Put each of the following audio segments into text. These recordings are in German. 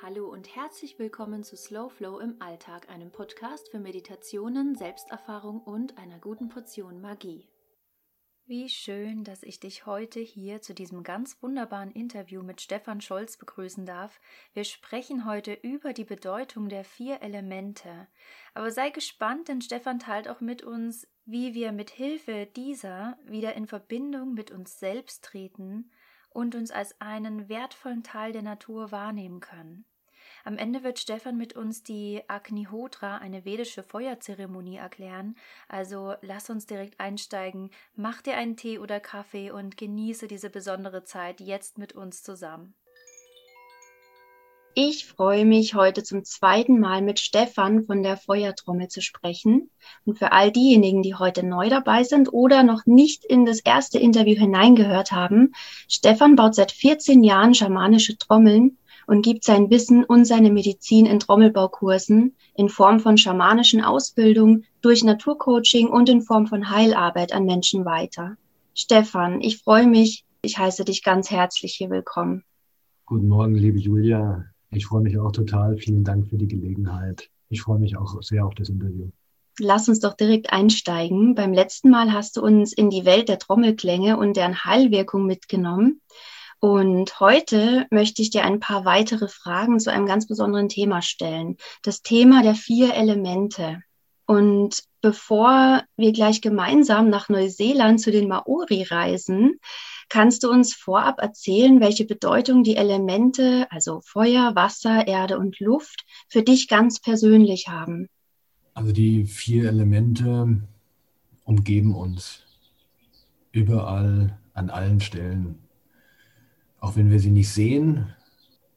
Hallo und herzlich willkommen zu Slow Flow im Alltag, einem Podcast für Meditationen, Selbsterfahrung und einer guten Portion Magie. Wie schön, dass ich dich heute hier zu diesem ganz wunderbaren Interview mit Stefan Scholz begrüßen darf. Wir sprechen heute über die Bedeutung der vier Elemente. Aber sei gespannt, denn Stefan teilt auch mit uns, wie wir mit Hilfe dieser wieder in Verbindung mit uns selbst treten und uns als einen wertvollen Teil der Natur wahrnehmen können. Am Ende wird Stefan mit uns die Agnihotra, eine vedische Feuerzeremonie, erklären. Also lass uns direkt einsteigen, mach dir einen Tee oder Kaffee und genieße diese besondere Zeit jetzt mit uns zusammen. Ich freue mich, heute zum zweiten Mal mit Stefan von der Feuertrommel zu sprechen. Und für all diejenigen, die heute neu dabei sind oder noch nicht in das erste Interview hineingehört haben, Stefan baut seit 14 Jahren schamanische Trommeln und gibt sein Wissen und seine Medizin in Trommelbaukursen in Form von schamanischen Ausbildung, durch Naturcoaching und in Form von Heilarbeit an Menschen weiter. Stefan, ich freue mich. Ich heiße dich ganz herzlich hier willkommen. Guten Morgen, liebe Julia. Ich freue mich auch total. Vielen Dank für die Gelegenheit. Ich freue mich auch sehr auf das Interview. Lass uns doch direkt einsteigen. Beim letzten Mal hast du uns in die Welt der Trommelklänge und deren Heilwirkung mitgenommen. Und heute möchte ich dir ein paar weitere Fragen zu einem ganz besonderen Thema stellen. Das Thema der vier Elemente. Und bevor wir gleich gemeinsam nach Neuseeland zu den Maori reisen, kannst du uns vorab erzählen, welche Bedeutung die Elemente, also Feuer, Wasser, Erde und Luft, für dich ganz persönlich haben? Also die vier Elemente umgeben uns überall, an allen Stellen. Auch wenn wir sie nicht sehen,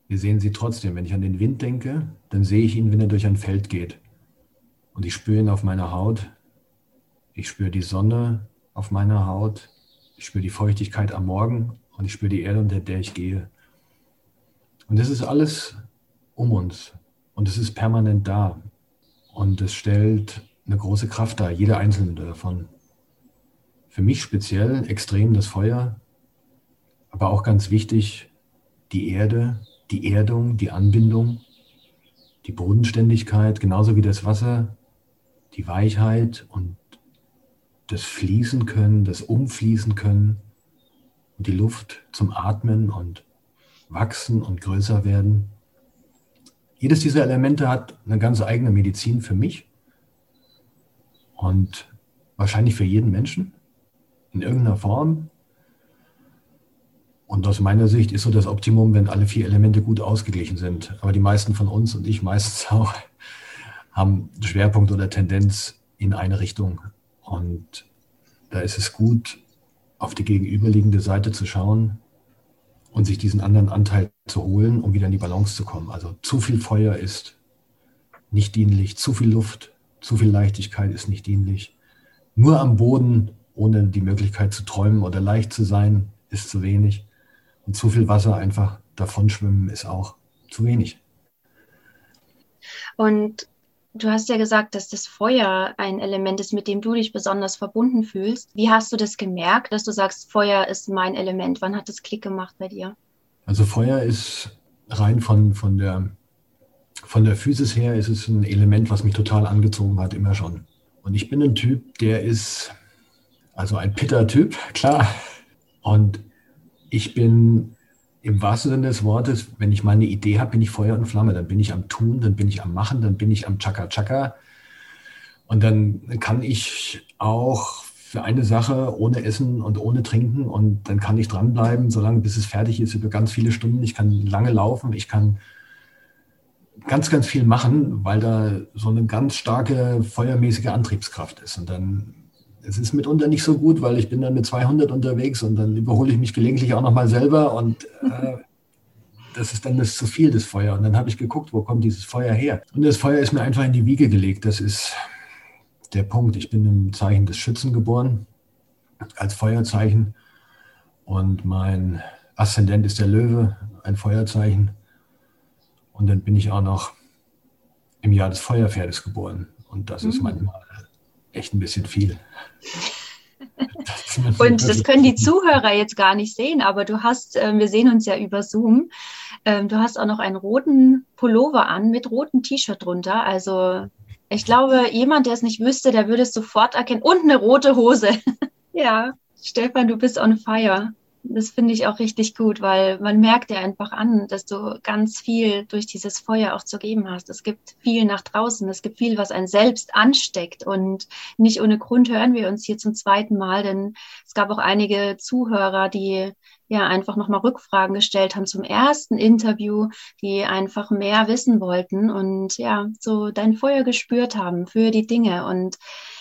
wir sehen sie trotzdem. Wenn ich an den Wind denke, dann sehe ich ihn, wenn er durch ein Feld geht. Und ich spüre ihn auf meiner Haut. Ich spüre die Sonne auf meiner Haut. Ich spüre die Feuchtigkeit am Morgen und ich spüre die Erde, unter der ich gehe. Und das ist alles um uns. Und es ist permanent da. Und es stellt eine große Kraft dar, jede einzelne davon. Für mich speziell extrem das Feuer, aber auch ganz wichtig, die Erde, die Erdung, die Anbindung, die Bodenständigkeit, genauso wie das Wasser, die Weichheit und das Fließen können, das Umfließen können und die Luft zum Atmen und wachsen und größer werden. Jedes dieser Elemente hat eine ganz eigene Medizin für mich und wahrscheinlich für jeden Menschen in irgendeiner Form. Und aus meiner Sicht ist so das Optimum, wenn alle vier Elemente gut ausgeglichen sind. Aber die meisten von uns und ich meistens auch haben Schwerpunkt oder Tendenz in eine Richtung. Und da ist es gut, auf die gegenüberliegende Seite zu schauen und sich diesen anderen Anteil zu holen, um wieder in die Balance zu kommen. Also zu viel Feuer ist nicht dienlich, zu viel Luft, zu viel Leichtigkeit ist nicht dienlich. Nur am Boden, ohne die Möglichkeit zu träumen oder leicht zu sein, ist zu wenig. Und zu viel Wasser einfach davon schwimmen ist auch zu wenig. Und du hast ja gesagt, dass das Feuer ein Element ist, mit dem du dich besonders verbunden fühlst. Wie hast du das gemerkt, dass du sagst, Feuer ist mein Element? Wann hat das Klick gemacht bei dir? Also Feuer ist rein von, von, der, von der Physis her, ist es ein Element, was mich total angezogen hat, immer schon. Und ich bin ein Typ, der ist also ein Pitter-Typ, klar. Und ich bin im wahrsten Sinne des Wortes, wenn ich mal eine Idee habe, bin ich Feuer und Flamme. Dann bin ich am Tun, dann bin ich am Machen, dann bin ich am Chaka-Chaka. Und dann kann ich auch für eine Sache ohne Essen und ohne Trinken und dann kann ich dranbleiben, solange bis es fertig ist, über ganz viele Stunden. Ich kann lange laufen, ich kann ganz, ganz viel machen, weil da so eine ganz starke feuermäßige Antriebskraft ist. Und dann es ist mitunter nicht so gut, weil ich bin dann mit 200 unterwegs und dann überhole ich mich gelegentlich auch nochmal selber und äh, das ist dann das zu viel, das Feuer. Und dann habe ich geguckt, wo kommt dieses Feuer her? Und das Feuer ist mir einfach in die Wiege gelegt. Das ist der Punkt. Ich bin im Zeichen des Schützen geboren, als Feuerzeichen. Und mein Aszendent ist der Löwe, ein Feuerzeichen. Und dann bin ich auch noch im Jahr des Feuerpferdes geboren. Und das mhm. ist manchmal echt ein bisschen viel. Und das können die Zuhörer jetzt gar nicht sehen, aber du hast, äh, wir sehen uns ja über Zoom. Ähm, du hast auch noch einen roten Pullover an mit rotem T-Shirt drunter. Also ich glaube, jemand, der es nicht wüsste, der würde es sofort erkennen. Und eine rote Hose. ja, Stefan, du bist on fire das finde ich auch richtig gut, weil man merkt ja einfach an, dass du ganz viel durch dieses Feuer auch zu geben hast. Es gibt viel nach draußen, es gibt viel, was einen selbst ansteckt und nicht ohne Grund hören wir uns hier zum zweiten Mal, denn es gab auch einige Zuhörer, die ja einfach nochmal Rückfragen gestellt haben zum ersten Interview, die einfach mehr wissen wollten und ja, so dein Feuer gespürt haben für die Dinge und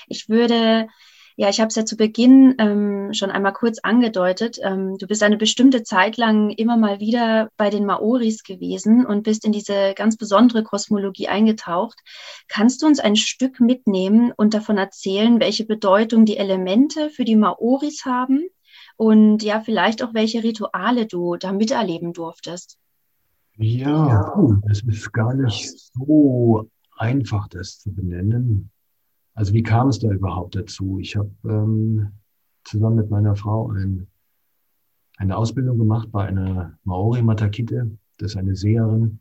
ich würde ja, ich habe es ja zu Beginn ähm, schon einmal kurz angedeutet. Ähm, du bist eine bestimmte Zeit lang immer mal wieder bei den Maoris gewesen und bist in diese ganz besondere Kosmologie eingetaucht. Kannst du uns ein Stück mitnehmen und davon erzählen, welche Bedeutung die Elemente für die Maoris haben und ja, vielleicht auch welche Rituale du da miterleben durftest? Ja, das ist gar nicht so einfach, das zu benennen. Also wie kam es da überhaupt dazu? Ich habe ähm, zusammen mit meiner Frau ein, eine Ausbildung gemacht bei einer Maori Matakite. Das ist eine Seherin,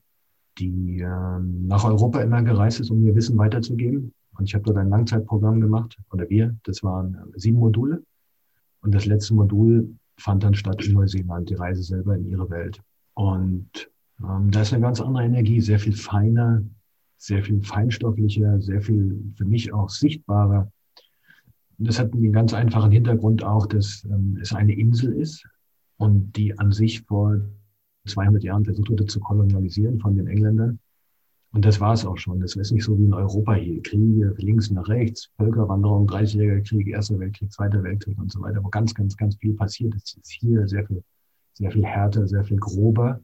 die ähm, nach Europa immer gereist ist, um ihr Wissen weiterzugeben. Und ich habe dort ein Langzeitprogramm gemacht, oder wir, das waren sieben Module. Und das letzte Modul fand dann statt in Neuseeland, die Reise selber in ihre Welt. Und ähm, da ist eine ganz andere Energie, sehr viel feiner, sehr viel feinstofflicher, sehr viel für mich auch sichtbarer. Und das hat einen ganz einfachen Hintergrund auch, dass ähm, es eine Insel ist und die an sich vor 200 Jahren versucht wurde zu kolonialisieren von den Engländern. Und das war es auch schon. Das ist nicht so wie in Europa hier. Kriege links nach rechts, Völkerwanderung, 30-jähriger Krieg, Erster Weltkrieg, Zweiter Weltkrieg und so weiter, wo ganz, ganz, ganz viel passiert ist. Ist hier sehr viel, sehr viel härter, sehr viel grober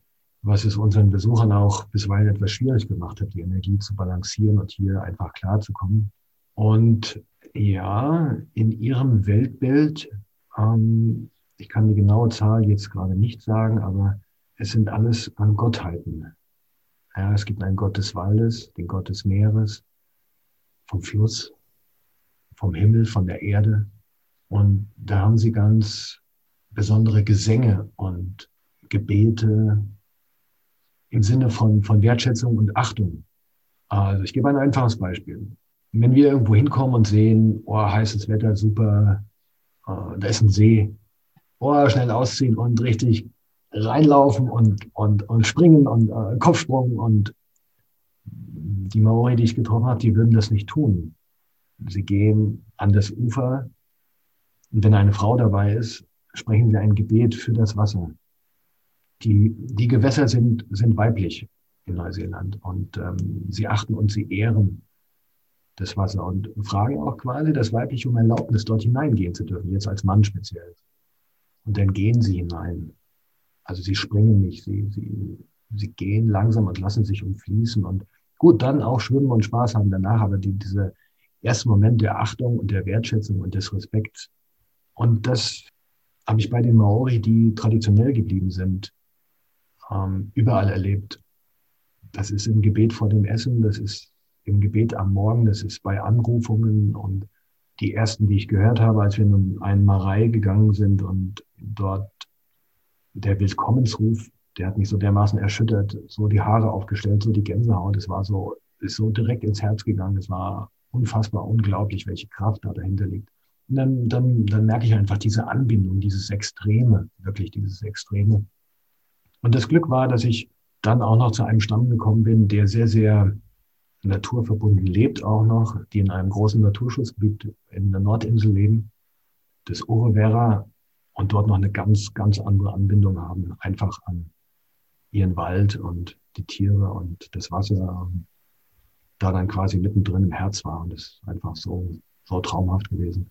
was es unseren Besuchern auch bisweilen etwas schwierig gemacht hat, die Energie zu balancieren und hier einfach klarzukommen. Und ja, in ihrem Weltbild, ähm, ich kann die genaue Zahl jetzt gerade nicht sagen, aber es sind alles an Gottheiten. Ja, es gibt einen Gott des Waldes, den Gott des Meeres, vom Fluss, vom Himmel, von der Erde. Und da haben sie ganz besondere Gesänge und Gebete im Sinne von, von Wertschätzung und Achtung. Also ich gebe ein einfaches Beispiel. Wenn wir irgendwo hinkommen und sehen, oh, heißes Wetter, super, uh, da ist ein See, oh, schnell ausziehen und richtig reinlaufen und, und, und springen und uh, Kopfsprung und die Maori, die ich getroffen habe, die würden das nicht tun. Sie gehen an das Ufer und wenn eine Frau dabei ist, sprechen sie ein Gebet für das Wasser die, die Gewässer sind, sind weiblich in Neuseeland und ähm, sie achten und sie ehren das Wasser und fragen auch quasi das Weibliche um Erlaubnis, dort hineingehen zu dürfen, jetzt als Mann speziell. Und dann gehen sie hinein. Also sie springen nicht, sie, sie, sie gehen langsam und lassen sich umfließen und gut, dann auch schwimmen und Spaß haben danach, aber die, diese erste Moment der Achtung und der Wertschätzung und des Respekts. Und das habe ich bei den Maori, die traditionell geblieben sind, ähm, überall erlebt. Das ist im Gebet vor dem Essen, das ist im Gebet am Morgen, das ist bei Anrufungen und die ersten, die ich gehört habe, als wir in einen Marei gegangen sind und dort der Willkommensruf, der hat mich so dermaßen erschüttert, so die Haare aufgestellt, so die Gänsehaut, es war so, ist so direkt ins Herz gegangen, es war unfassbar unglaublich, welche Kraft da dahinter liegt. Und dann, dann, dann merke ich einfach diese Anbindung, dieses Extreme, wirklich dieses Extreme. Und das Glück war, dass ich dann auch noch zu einem Stamm gekommen bin, der sehr, sehr naturverbunden lebt auch noch, die in einem großen Naturschutzgebiet in der Nordinsel leben, das Orevera, und dort noch eine ganz, ganz andere Anbindung haben, einfach an ihren Wald und die Tiere und das Wasser, da dann quasi mittendrin im Herz war und das ist einfach so, so traumhaft gewesen.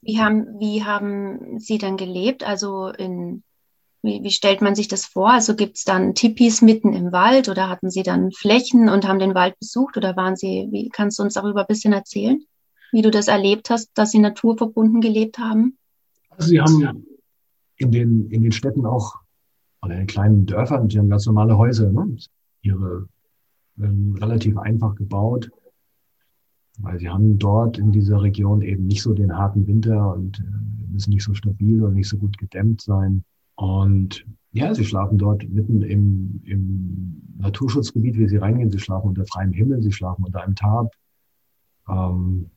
Wie haben, wie haben Sie dann gelebt? Also in wie, wie stellt man sich das vor? Also gibt es dann Tipis mitten im Wald oder hatten Sie dann Flächen und haben den Wald besucht oder waren Sie, wie kannst du uns darüber ein bisschen erzählen, wie du das erlebt hast, dass Sie naturverbunden gelebt haben? Also Sie haben in den, in den Städten auch, oder in den kleinen Dörfern, die haben ganz normale Häuser, ne? ihre ähm, relativ einfach gebaut, weil sie haben dort in dieser Region eben nicht so den harten Winter und äh, müssen nicht so stabil oder nicht so gut gedämmt sein. Und Ja, sie schlafen dort mitten im, im Naturschutzgebiet, wie sie reingehen. Sie schlafen unter freiem Himmel, sie schlafen unter einem Tab. Ähm,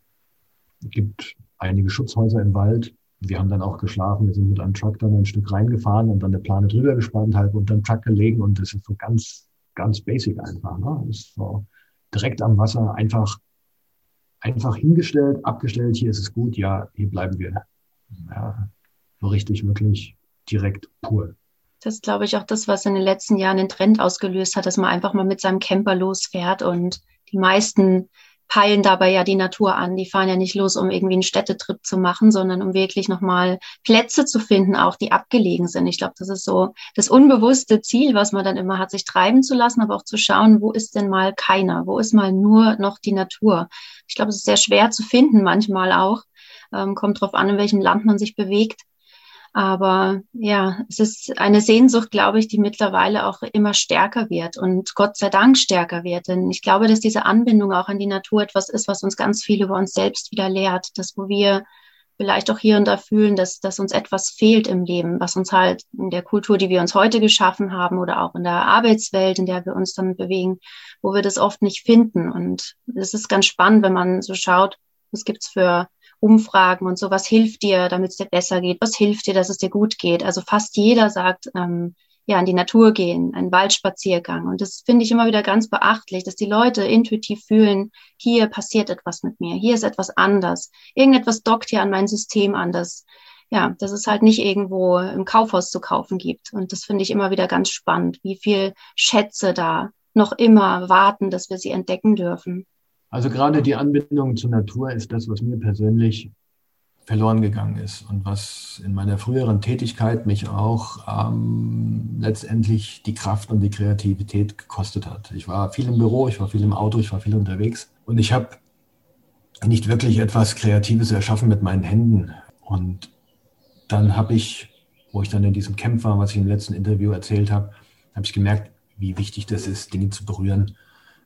es gibt einige Schutzhäuser im Wald. Wir haben dann auch geschlafen. Wir sind mit einem Truck dann ein Stück reingefahren und dann eine Plane drüber gespannt, halb unter dem Truck gelegen. Und das ist so ganz, ganz basic einfach. Ne? Das ist so direkt am Wasser, einfach, einfach hingestellt, abgestellt. Hier ist es gut. Ja, hier bleiben wir. Ja, so richtig, wirklich direkt pur. Das ist, glaube ich, auch das, was in den letzten Jahren den Trend ausgelöst hat, dass man einfach mal mit seinem Camper losfährt und die meisten peilen dabei ja die Natur an. Die fahren ja nicht los, um irgendwie einen Städtetrip zu machen, sondern um wirklich nochmal Plätze zu finden, auch die abgelegen sind. Ich glaube, das ist so das unbewusste Ziel, was man dann immer hat, sich treiben zu lassen, aber auch zu schauen, wo ist denn mal keiner? Wo ist mal nur noch die Natur? Ich glaube, es ist sehr schwer zu finden manchmal auch. Ähm, kommt drauf an, in welchem Land man sich bewegt. Aber ja, es ist eine Sehnsucht, glaube ich, die mittlerweile auch immer stärker wird und Gott sei Dank stärker wird. Denn ich glaube, dass diese Anbindung auch an die Natur etwas ist, was uns ganz viel über uns selbst wieder lehrt. Das, wo wir vielleicht auch hier und da fühlen, dass, dass uns etwas fehlt im Leben, was uns halt in der Kultur, die wir uns heute geschaffen haben oder auch in der Arbeitswelt, in der wir uns dann bewegen, wo wir das oft nicht finden. Und es ist ganz spannend, wenn man so schaut, was gibt's für Umfragen und so, was hilft dir, damit es dir besser geht, was hilft dir, dass es dir gut geht. Also fast jeder sagt, ähm, ja, in die Natur gehen, einen Waldspaziergang. Und das finde ich immer wieder ganz beachtlich, dass die Leute intuitiv fühlen, hier passiert etwas mit mir, hier ist etwas anders, irgendetwas dockt hier an mein System anders. Ja, dass es halt nicht irgendwo im Kaufhaus zu kaufen gibt. Und das finde ich immer wieder ganz spannend, wie viel Schätze da noch immer warten, dass wir sie entdecken dürfen. Also gerade die Anbindung zur Natur ist das, was mir persönlich verloren gegangen ist und was in meiner früheren Tätigkeit mich auch ähm, letztendlich die Kraft und die Kreativität gekostet hat. Ich war viel im Büro, ich war viel im Auto, ich war viel unterwegs und ich habe nicht wirklich etwas Kreatives erschaffen mit meinen Händen. Und dann habe ich, wo ich dann in diesem Camp war, was ich im letzten Interview erzählt habe, habe ich gemerkt, wie wichtig das ist, Dinge zu berühren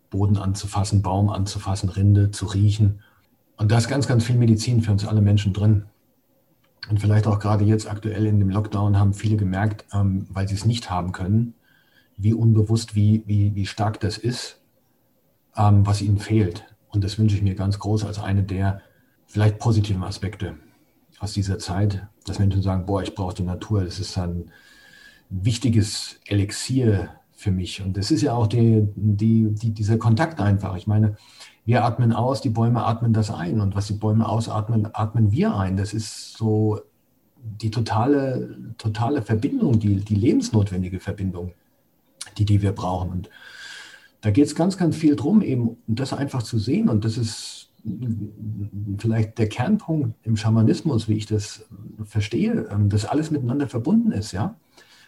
Boden anzufassen, Baum anzufassen, Rinde zu riechen. Und da ist ganz, ganz viel Medizin für uns alle Menschen drin. Und vielleicht auch gerade jetzt aktuell in dem Lockdown haben viele gemerkt, ähm, weil sie es nicht haben können, wie unbewusst, wie, wie, wie stark das ist, ähm, was ihnen fehlt. Und das wünsche ich mir ganz groß als eine der vielleicht positiven Aspekte aus dieser Zeit, dass Menschen sagen, boah, ich brauche die Natur, das ist ein wichtiges Elixier für mich. Und das ist ja auch die, die, die, dieser Kontakt einfach. Ich meine, wir atmen aus, die Bäume atmen das ein. Und was die Bäume ausatmen, atmen wir ein. Das ist so die totale, totale Verbindung, die, die lebensnotwendige Verbindung, die, die wir brauchen. Und da geht es ganz, ganz viel drum, eben das einfach zu sehen. Und das ist vielleicht der Kernpunkt im Schamanismus, wie ich das verstehe, dass alles miteinander verbunden ist, ja.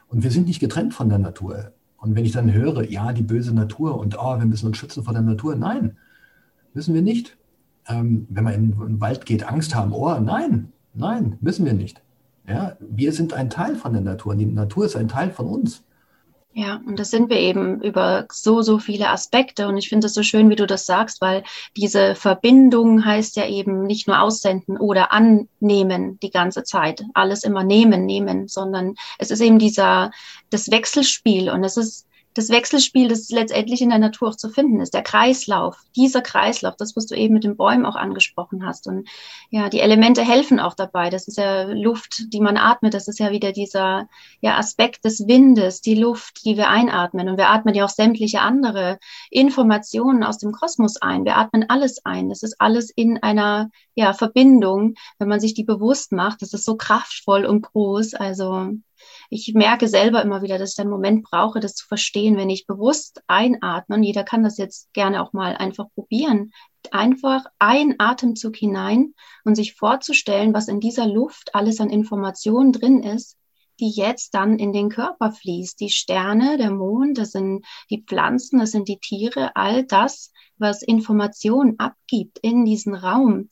Und wir sind nicht getrennt von der Natur. Und wenn ich dann höre, ja, die böse Natur und oh, wir müssen uns schützen vor der Natur, nein, müssen wir nicht. Ähm, wenn man in den Wald geht, Angst haben, oh, nein, nein, müssen wir nicht. Ja, wir sind ein Teil von der Natur. Die Natur ist ein Teil von uns. Ja, und das sind wir eben über so, so viele Aspekte. Und ich finde es so schön, wie du das sagst, weil diese Verbindung heißt ja eben nicht nur aussenden oder annehmen die ganze Zeit. Alles immer nehmen, nehmen, sondern es ist eben dieser, das Wechselspiel und es ist das Wechselspiel, das letztendlich in der Natur auch zu finden ist, der Kreislauf, dieser Kreislauf, das, was du eben mit den Bäumen auch angesprochen hast. Und ja, die Elemente helfen auch dabei. Das ist ja Luft, die man atmet. Das ist ja wieder dieser ja, Aspekt des Windes, die Luft, die wir einatmen. Und wir atmen ja auch sämtliche andere Informationen aus dem Kosmos ein. Wir atmen alles ein. Das ist alles in einer ja, Verbindung, wenn man sich die bewusst macht. Das ist so kraftvoll und groß. Also ich merke selber immer wieder, dass ich einen Moment brauche, das zu verstehen, wenn ich bewusst einatme. Und jeder kann das jetzt gerne auch mal einfach probieren. Einfach ein Atemzug hinein und sich vorzustellen, was in dieser Luft alles an Informationen drin ist, die jetzt dann in den Körper fließt. Die Sterne, der Mond, das sind die Pflanzen, das sind die Tiere, all das, was Informationen abgibt in diesen Raum,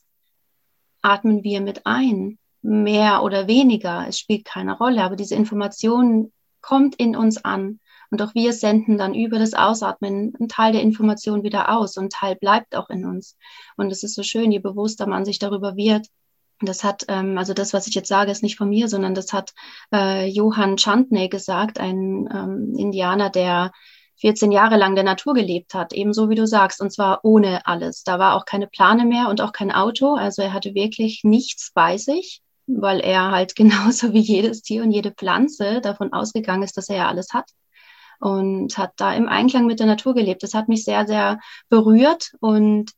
atmen wir mit ein mehr oder weniger, es spielt keine Rolle, aber diese Information kommt in uns an und auch wir senden dann über das Ausatmen einen Teil der Information wieder aus und Teil bleibt auch in uns. Und es ist so schön, je bewusster man sich darüber wird, Das hat, ähm, also das, was ich jetzt sage, ist nicht von mir, sondern das hat äh, Johann Chantney gesagt, ein ähm, Indianer, der 14 Jahre lang der Natur gelebt hat, ebenso wie du sagst, und zwar ohne alles. Da war auch keine Plane mehr und auch kein Auto. Also er hatte wirklich nichts bei sich, weil er halt genauso wie jedes Tier und jede Pflanze davon ausgegangen ist, dass er ja alles hat und hat da im Einklang mit der Natur gelebt. Das hat mich sehr, sehr berührt und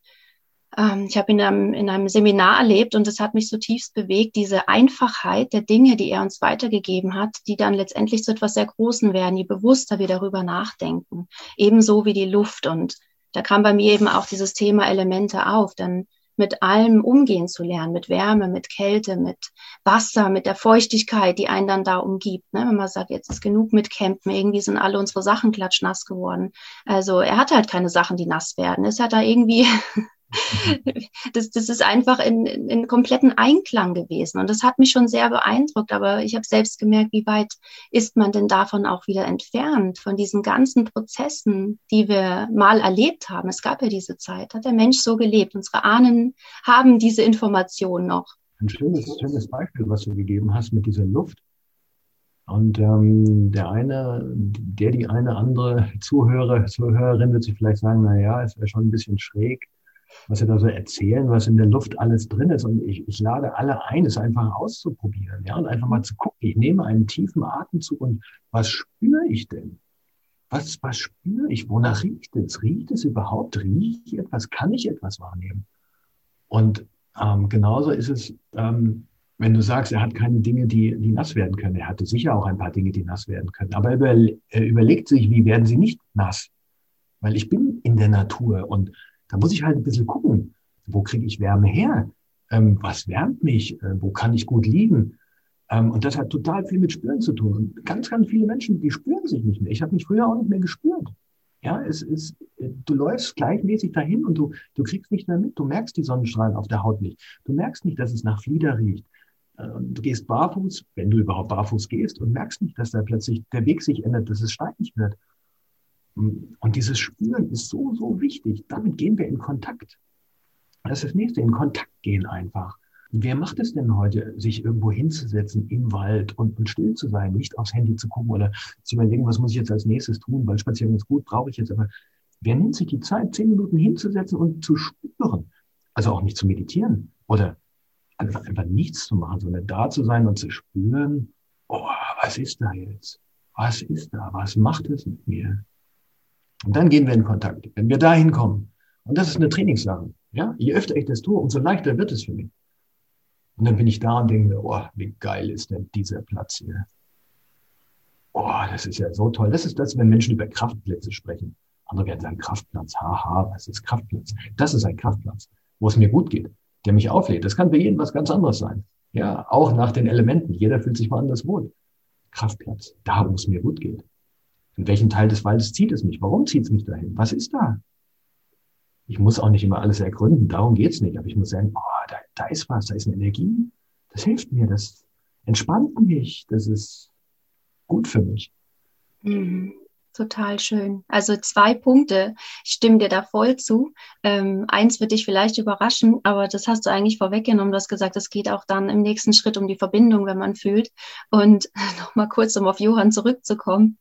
ähm, ich habe ihn in einem, in einem Seminar erlebt und es hat mich zutiefst bewegt, diese Einfachheit der Dinge, die er uns weitergegeben hat, die dann letztendlich zu etwas sehr Großen werden, je bewusster wir darüber nachdenken. Ebenso wie die Luft. Und da kam bei mir eben auch dieses Thema Elemente auf, dann mit allem umgehen zu lernen, mit Wärme, mit Kälte, mit Wasser, mit der Feuchtigkeit, die einen dann da umgibt. Ne? Wenn man sagt, jetzt ist genug mit Campen, irgendwie sind alle unsere Sachen klatschnass geworden. Also er hatte halt keine Sachen, die nass werden. Es hat da irgendwie das, das ist einfach in, in, in kompletten Einklang gewesen. Und das hat mich schon sehr beeindruckt. Aber ich habe selbst gemerkt, wie weit ist man denn davon auch wieder entfernt, von diesen ganzen Prozessen, die wir mal erlebt haben. Es gab ja diese Zeit, hat der Mensch so gelebt. Unsere Ahnen haben diese Information noch. Ein schönes, schönes Beispiel, was du gegeben hast mit dieser Luft. Und ähm, der eine, der die eine andere Zuhörer, Zuhörerin wird sich vielleicht sagen, na ja, es wäre schon ein bisschen schräg, was sie da so erzählen, was in der Luft alles drin ist. Und ich, ich lade alle ein, es einfach auszuprobieren, ja, und einfach mal zu gucken. Ich nehme einen tiefen Atemzug und was spüre ich denn? Was, was spüre ich? Wonach riecht es? Riecht es überhaupt? Rieche ich etwas? Kann ich etwas wahrnehmen? Und ähm, genauso ist es, ähm, wenn du sagst, er hat keine Dinge, die, die nass werden können. Er hatte sicher auch ein paar Dinge, die nass werden können. Aber er, er überlegt sich, wie werden sie nicht nass? Weil ich bin in der Natur und da muss ich halt ein bisschen gucken, wo kriege ich Wärme her? Ähm, was wärmt mich? Äh, wo kann ich gut liegen? Ähm, und das hat total viel mit Spüren zu tun. Und ganz, ganz viele Menschen, die spüren sich nicht mehr. Ich habe mich früher auch nicht mehr gespürt. Ja, es ist, äh, du läufst gleichmäßig dahin und du, du kriegst nicht mehr mit. Du merkst die Sonnenstrahlen auf der Haut nicht. Du merkst nicht, dass es nach Flieder riecht. Äh, du gehst barfuß, wenn du überhaupt barfuß gehst und merkst nicht, dass da plötzlich der Weg sich ändert, dass es steinig wird. Und dieses Spüren ist so, so wichtig. Damit gehen wir in Kontakt. Das ist das nächste, in Kontakt gehen einfach. Wer macht es denn heute, sich irgendwo hinzusetzen im Wald und, und still zu sein, nicht aufs Handy zu gucken oder zu überlegen, was muss ich jetzt als nächstes tun, weil Spaziergang ist gut, brauche ich jetzt, aber wer nimmt sich die Zeit, zehn Minuten hinzusetzen und zu spüren? Also auch nicht zu meditieren oder einfach, einfach nichts zu machen, sondern da zu sein und zu spüren, oh, was ist da jetzt? Was ist da? Was macht es mit mir? Und dann gehen wir in Kontakt. Wenn wir da hinkommen, und das ist eine Trainingssache, ja, je öfter ich das tue, umso leichter wird es für mich. Und dann bin ich da und denke mir, oh, wie geil ist denn dieser Platz hier? Oh, das ist ja so toll. Das ist das, wenn Menschen über Kraftplätze sprechen. Andere werden sagen, Kraftplatz, haha, was ist Kraftplatz? Das ist ein Kraftplatz, wo es mir gut geht, der mich auflädt. Das kann für jeden was ganz anderes sein. Ja, auch nach den Elementen. Jeder fühlt sich woanders wohl. Kraftplatz, da, wo es mir gut geht. In welchen Teil des Waldes zieht es mich? Warum zieht es mich dahin? Was ist da? Ich muss auch nicht immer alles ergründen, darum geht's nicht. Aber ich muss sagen, oh, da, da ist was, da ist eine Energie. Das hilft mir, das entspannt mich, das ist gut für mich. Mhm. Total schön. Also zwei Punkte. Ich stimme dir da voll zu. Ähm, eins wird dich vielleicht überraschen, aber das hast du eigentlich vorweggenommen. Du hast gesagt, es geht auch dann im nächsten Schritt um die Verbindung, wenn man fühlt. Und nochmal kurz, um auf Johann zurückzukommen.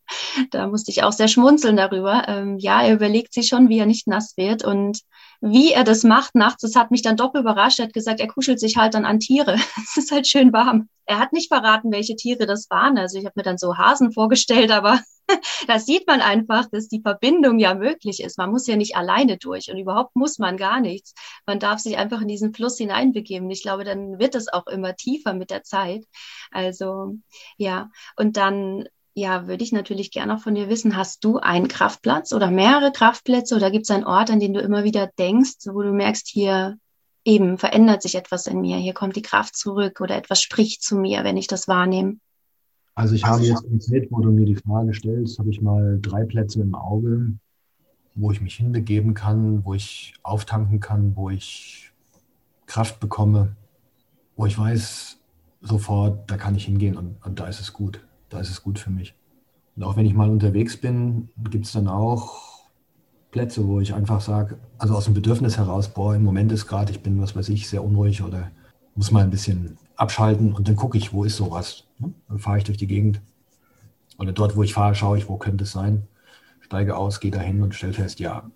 Da musste ich auch sehr schmunzeln darüber. Ähm, ja, er überlegt sich schon, wie er nicht nass wird und wie er das macht nachts. Das hat mich dann doch überrascht. Er hat gesagt, er kuschelt sich halt dann an Tiere. Es ist halt schön warm. Er hat nicht verraten, welche Tiere das waren. Also ich habe mir dann so Hasen vorgestellt, aber da sieht man einfach, dass die Verbindung ja möglich ist. Man muss ja nicht alleine durch und überhaupt muss man gar nichts. Man darf sich einfach in diesen Fluss hineinbegeben. Ich glaube, dann wird es auch immer tiefer mit der Zeit. Also ja, und dann ja, würde ich natürlich gerne auch von dir wissen, hast du einen Kraftplatz oder mehrere Kraftplätze oder gibt es einen Ort, an den du immer wieder denkst, wo du merkst, hier eben verändert sich etwas in mir, hier kommt die Kraft zurück oder etwas spricht zu mir, wenn ich das wahrnehme? Also ich habe jetzt konkret, wo du mir die Frage stellst, habe ich mal drei Plätze im Auge, wo ich mich hinbegeben kann, wo ich auftanken kann, wo ich Kraft bekomme, wo ich weiß sofort, da kann ich hingehen und, und da ist es gut. Da ist es gut für mich. Und auch wenn ich mal unterwegs bin, gibt es dann auch Plätze, wo ich einfach sage, also aus dem Bedürfnis heraus, boah, im Moment ist gerade, ich bin, was weiß ich, sehr unruhig oder muss mal ein bisschen abschalten und dann gucke ich, wo ist sowas. Dann fahre ich durch die Gegend. Oder dort, wo ich fahre, schaue ich, wo könnte es sein. Steige aus, gehe dahin und stelle fest, ja.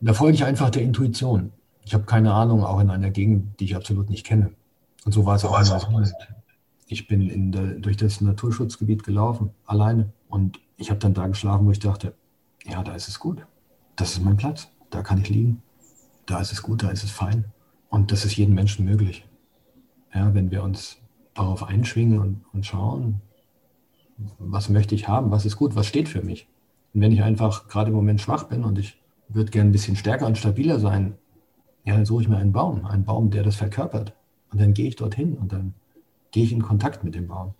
Und da folge ich einfach der Intuition. Ich habe keine Ahnung, auch in einer Gegend, die ich absolut nicht kenne. Und so war es auch einmal. Ich bin der, durch das Naturschutzgebiet gelaufen, alleine. Und ich habe dann da geschlafen, wo ich dachte, ja, da ist es gut. Das ist mein Platz. Da kann ich liegen. Da ist es gut, da ist es fein. Und das ist jedem Menschen möglich. Ja, wenn wir uns darauf einschwingen und, und schauen, was möchte ich haben, was ist gut, was steht für mich. Und wenn ich einfach gerade im Moment schwach bin und ich würde gerne ein bisschen stärker und stabiler sein, ja, dann suche ich mir einen Baum, einen Baum, der das verkörpert. Und dann gehe ich dorthin und dann gehe ich in Kontakt mit dem Baum.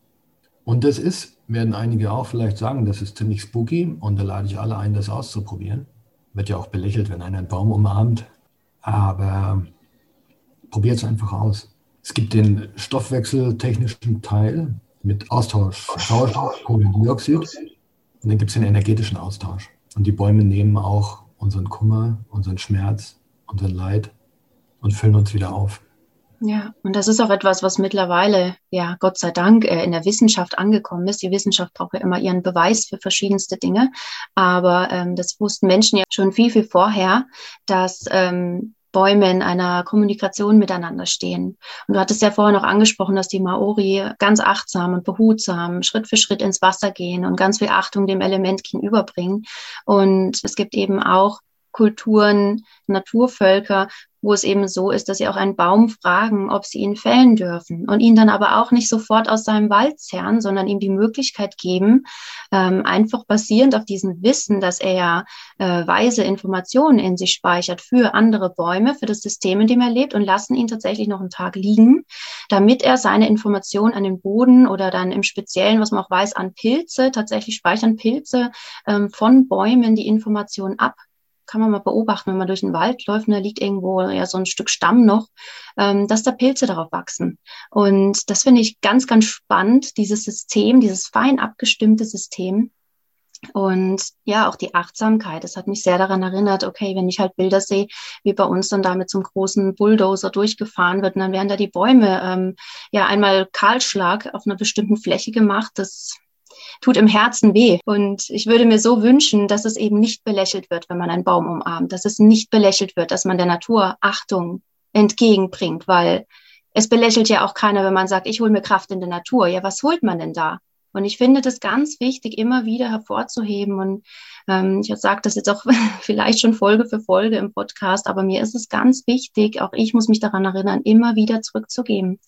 Und das ist, werden einige auch vielleicht sagen, das ist ziemlich spooky und da lade ich alle ein, das auszuprobieren. Wird ja auch belächelt, wenn einer einen Baum umarmt. Aber probiert es einfach aus. Es gibt den stoffwechseltechnischen Teil mit Austausch Sauerstoff, Kohlendioxid und dann gibt es den energetischen Austausch. Und die Bäume nehmen auch unseren Kummer, unseren Schmerz, unseren Leid und füllen uns wieder auf. Ja, und das ist auch etwas, was mittlerweile, ja, Gott sei Dank, äh, in der Wissenschaft angekommen ist. Die Wissenschaft braucht ja immer ihren Beweis für verschiedenste Dinge. Aber ähm, das wussten Menschen ja schon viel, viel vorher, dass ähm, Bäume in einer Kommunikation miteinander stehen. Und du hattest ja vorher noch angesprochen, dass die Maori ganz achtsam und behutsam Schritt für Schritt ins Wasser gehen und ganz viel Achtung dem Element gegenüberbringen. Und es gibt eben auch Kulturen, Naturvölker, wo es eben so ist, dass sie auch einen Baum fragen, ob sie ihn fällen dürfen und ihn dann aber auch nicht sofort aus seinem Wald zerren, sondern ihm die Möglichkeit geben, ähm, einfach basierend auf diesem Wissen, dass er äh, weise Informationen in sich speichert für andere Bäume, für das System, in dem er lebt und lassen ihn tatsächlich noch einen Tag liegen, damit er seine Informationen an den Boden oder dann im Speziellen, was man auch weiß, an Pilze, tatsächlich speichern Pilze ähm, von Bäumen die Informationen ab kann man mal beobachten, wenn man durch den Wald läuft und da liegt irgendwo ja so ein Stück Stamm noch, ähm, dass da Pilze darauf wachsen. Und das finde ich ganz, ganz spannend, dieses System, dieses fein abgestimmte System. Und ja, auch die Achtsamkeit. Das hat mich sehr daran erinnert, okay, wenn ich halt Bilder sehe, wie bei uns dann da mit so einem großen Bulldozer durchgefahren wird, und dann werden da die Bäume ähm, ja einmal Kahlschlag auf einer bestimmten Fläche gemacht. Das tut im Herzen weh. Und ich würde mir so wünschen, dass es eben nicht belächelt wird, wenn man einen Baum umarmt, dass es nicht belächelt wird, dass man der Natur Achtung entgegenbringt, weil es belächelt ja auch keiner, wenn man sagt, ich hole mir Kraft in der Natur. Ja, was holt man denn da? Und ich finde das ganz wichtig, immer wieder hervorzuheben. Und ähm, ich sage das jetzt auch vielleicht schon Folge für Folge im Podcast, aber mir ist es ganz wichtig, auch ich muss mich daran erinnern, immer wieder zurückzugeben.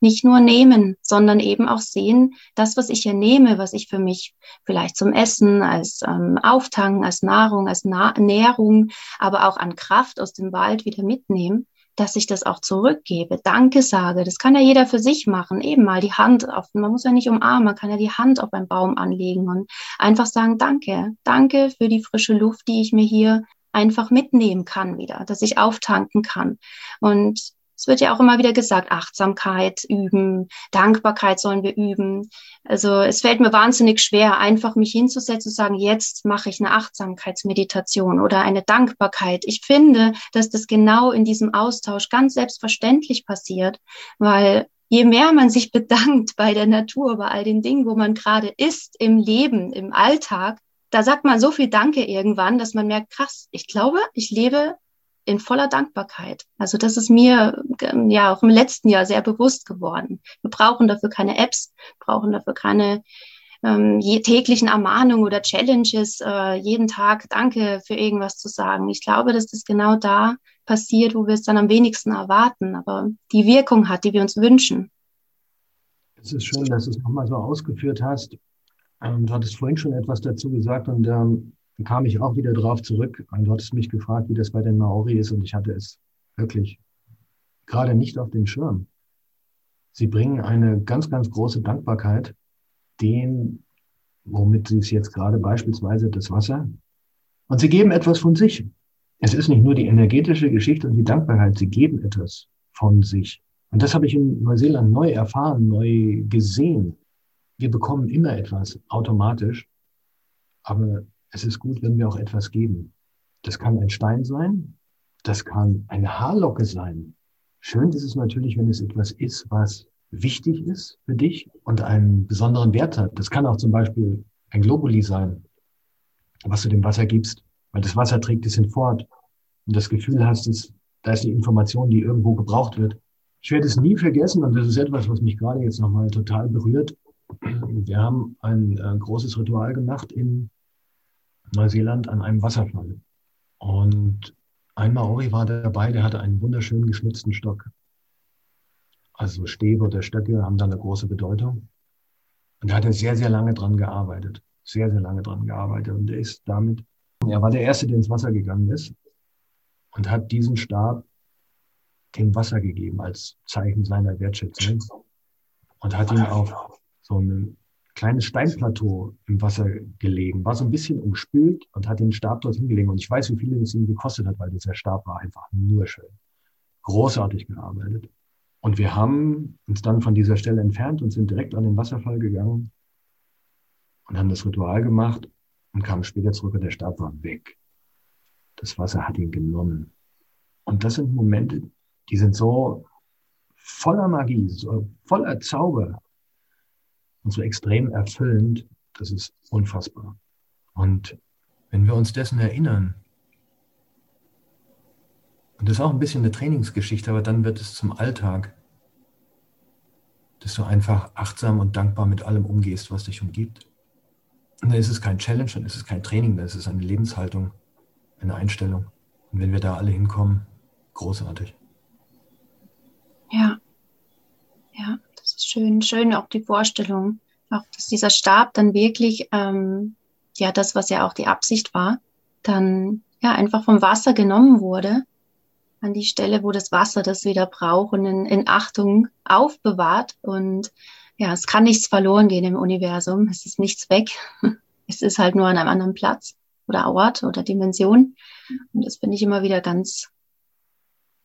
Nicht nur nehmen, sondern eben auch sehen, das, was ich hier nehme, was ich für mich vielleicht zum Essen, als ähm, Auftanken, als Nahrung, als Na Nährung, aber auch an Kraft aus dem Wald wieder mitnehme, dass ich das auch zurückgebe, Danke sage. Das kann ja jeder für sich machen. Eben mal die Hand auf, man muss ja nicht umarmen, man kann ja die Hand auf einen Baum anlegen und einfach sagen, danke, danke für die frische Luft, die ich mir hier einfach mitnehmen kann wieder, dass ich auftanken kann. Und es wird ja auch immer wieder gesagt, Achtsamkeit üben, Dankbarkeit sollen wir üben. Also es fällt mir wahnsinnig schwer, einfach mich hinzusetzen und sagen, jetzt mache ich eine Achtsamkeitsmeditation oder eine Dankbarkeit. Ich finde, dass das genau in diesem Austausch ganz selbstverständlich passiert, weil je mehr man sich bedankt bei der Natur, bei all den Dingen, wo man gerade ist, im Leben, im Alltag, da sagt man so viel Danke irgendwann, dass man merkt, krass, ich glaube, ich lebe in voller Dankbarkeit. Also das ist mir ähm, ja auch im letzten Jahr sehr bewusst geworden. Wir brauchen dafür keine Apps, brauchen dafür keine ähm, täglichen Ermahnungen oder Challenges, äh, jeden Tag Danke für irgendwas zu sagen. Ich glaube, dass das genau da passiert, wo wir es dann am wenigsten erwarten, aber die Wirkung hat, die wir uns wünschen. Es ist schön, dass du es nochmal so ausgeführt hast. Ähm, du hattest vorhin schon etwas dazu gesagt und ähm, dann kam ich auch wieder drauf zurück. Und du hattest mich gefragt, wie das bei den Maori ist und ich hatte es wirklich gerade nicht auf dem Schirm. Sie bringen eine ganz, ganz große Dankbarkeit dem, womit sie es jetzt gerade beispielsweise das Wasser. Und sie geben etwas von sich. Es ist nicht nur die energetische Geschichte und die Dankbarkeit, sie geben etwas von sich. Und das habe ich in Neuseeland neu erfahren, neu gesehen. Wir bekommen immer etwas automatisch, aber es ist gut, wenn wir auch etwas geben. Das kann ein Stein sein, das kann eine Haarlocke sein, Schön ist es natürlich, wenn es etwas ist, was wichtig ist für dich und einen besonderen Wert hat. Das kann auch zum Beispiel ein Globuli sein, was du dem Wasser gibst, weil das Wasser trägt es hinfort und das Gefühl hast, dass da ist die Information, die irgendwo gebraucht wird. Ich werde es nie vergessen und das ist etwas, was mich gerade jetzt nochmal total berührt. Wir haben ein äh, großes Ritual gemacht in Neuseeland an einem Wasserfall. Und ein Maori war dabei, der hatte einen wunderschönen geschnitzten Stock. Also Stäbe oder Stöcke haben da eine große Bedeutung. Und da hat er sehr, sehr lange dran gearbeitet. Sehr, sehr lange dran gearbeitet. Und er ist damit, er war der Erste, der ins Wasser gegangen ist und hat diesen Stab dem Wasser gegeben als Zeichen seiner Wertschätzung und hat ihn auf so ein kleines Steinplateau im Wasser gelegen, war so ein bisschen umspült und hat den Stab dort hingelegt. Und ich weiß, wie viel es ihm gekostet hat, weil dieser Stab war einfach nur schön. Großartig gearbeitet. Und wir haben uns dann von dieser Stelle entfernt und sind direkt an den Wasserfall gegangen und haben das Ritual gemacht und kamen später zurück und der Stab war weg. Das Wasser hat ihn genommen. Und das sind Momente, die sind so voller Magie, so voller Zauber und so extrem erfüllend, das ist unfassbar. Und wenn wir uns dessen erinnern, und das ist auch ein bisschen eine Trainingsgeschichte, aber dann wird es zum Alltag, dass du einfach achtsam und dankbar mit allem umgehst, was dich umgibt. Und dann ist es kein Challenge, dann ist es kein Training, dann ist es eine Lebenshaltung, eine Einstellung. Und wenn wir da alle hinkommen, großartig. Ja, ja, schön. Schön auch die Vorstellung, auch dass dieser Stab dann wirklich, ähm, ja, das, was ja auch die Absicht war, dann ja einfach vom Wasser genommen wurde an die Stelle, wo das Wasser das wieder braucht und in, in Achtung aufbewahrt. Und ja, es kann nichts verloren gehen im Universum. Es ist nichts weg. Es ist halt nur an einem anderen Platz oder Ort oder Dimension. Und das finde ich immer wieder ganz,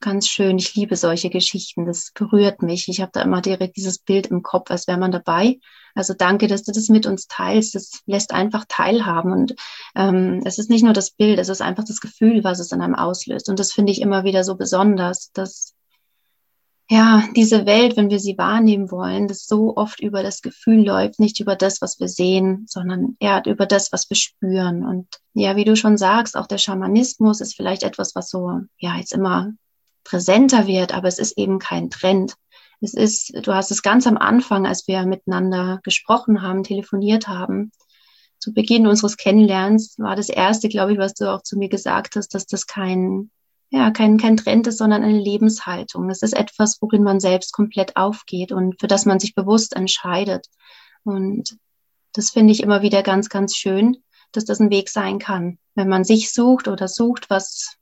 ganz schön. Ich liebe solche Geschichten. Das berührt mich. Ich habe da immer direkt dieses Bild im Kopf, als wäre man dabei. Also danke, dass du das mit uns teilst. Das lässt einfach teilhaben. Und ähm, es ist nicht nur das Bild, es ist einfach das Gefühl, was es in einem auslöst. Und das finde ich immer wieder so besonders, dass ja, diese Welt, wenn wir sie wahrnehmen wollen, das so oft über das Gefühl läuft, nicht über das, was wir sehen, sondern eher über das, was wir spüren. Und ja, wie du schon sagst, auch der Schamanismus ist vielleicht etwas, was so, ja, jetzt immer präsenter wird, aber es ist eben kein Trend. Es ist, du hast es ganz am Anfang, als wir miteinander gesprochen haben, telefoniert haben, zu Beginn unseres Kennenlernens war das erste, glaube ich, was du auch zu mir gesagt hast, dass das kein, ja, kein, kein Trend ist, sondern eine Lebenshaltung. Es ist etwas, worin man selbst komplett aufgeht und für das man sich bewusst entscheidet. Und das finde ich immer wieder ganz, ganz schön, dass das ein Weg sein kann. Wenn man sich sucht oder sucht, was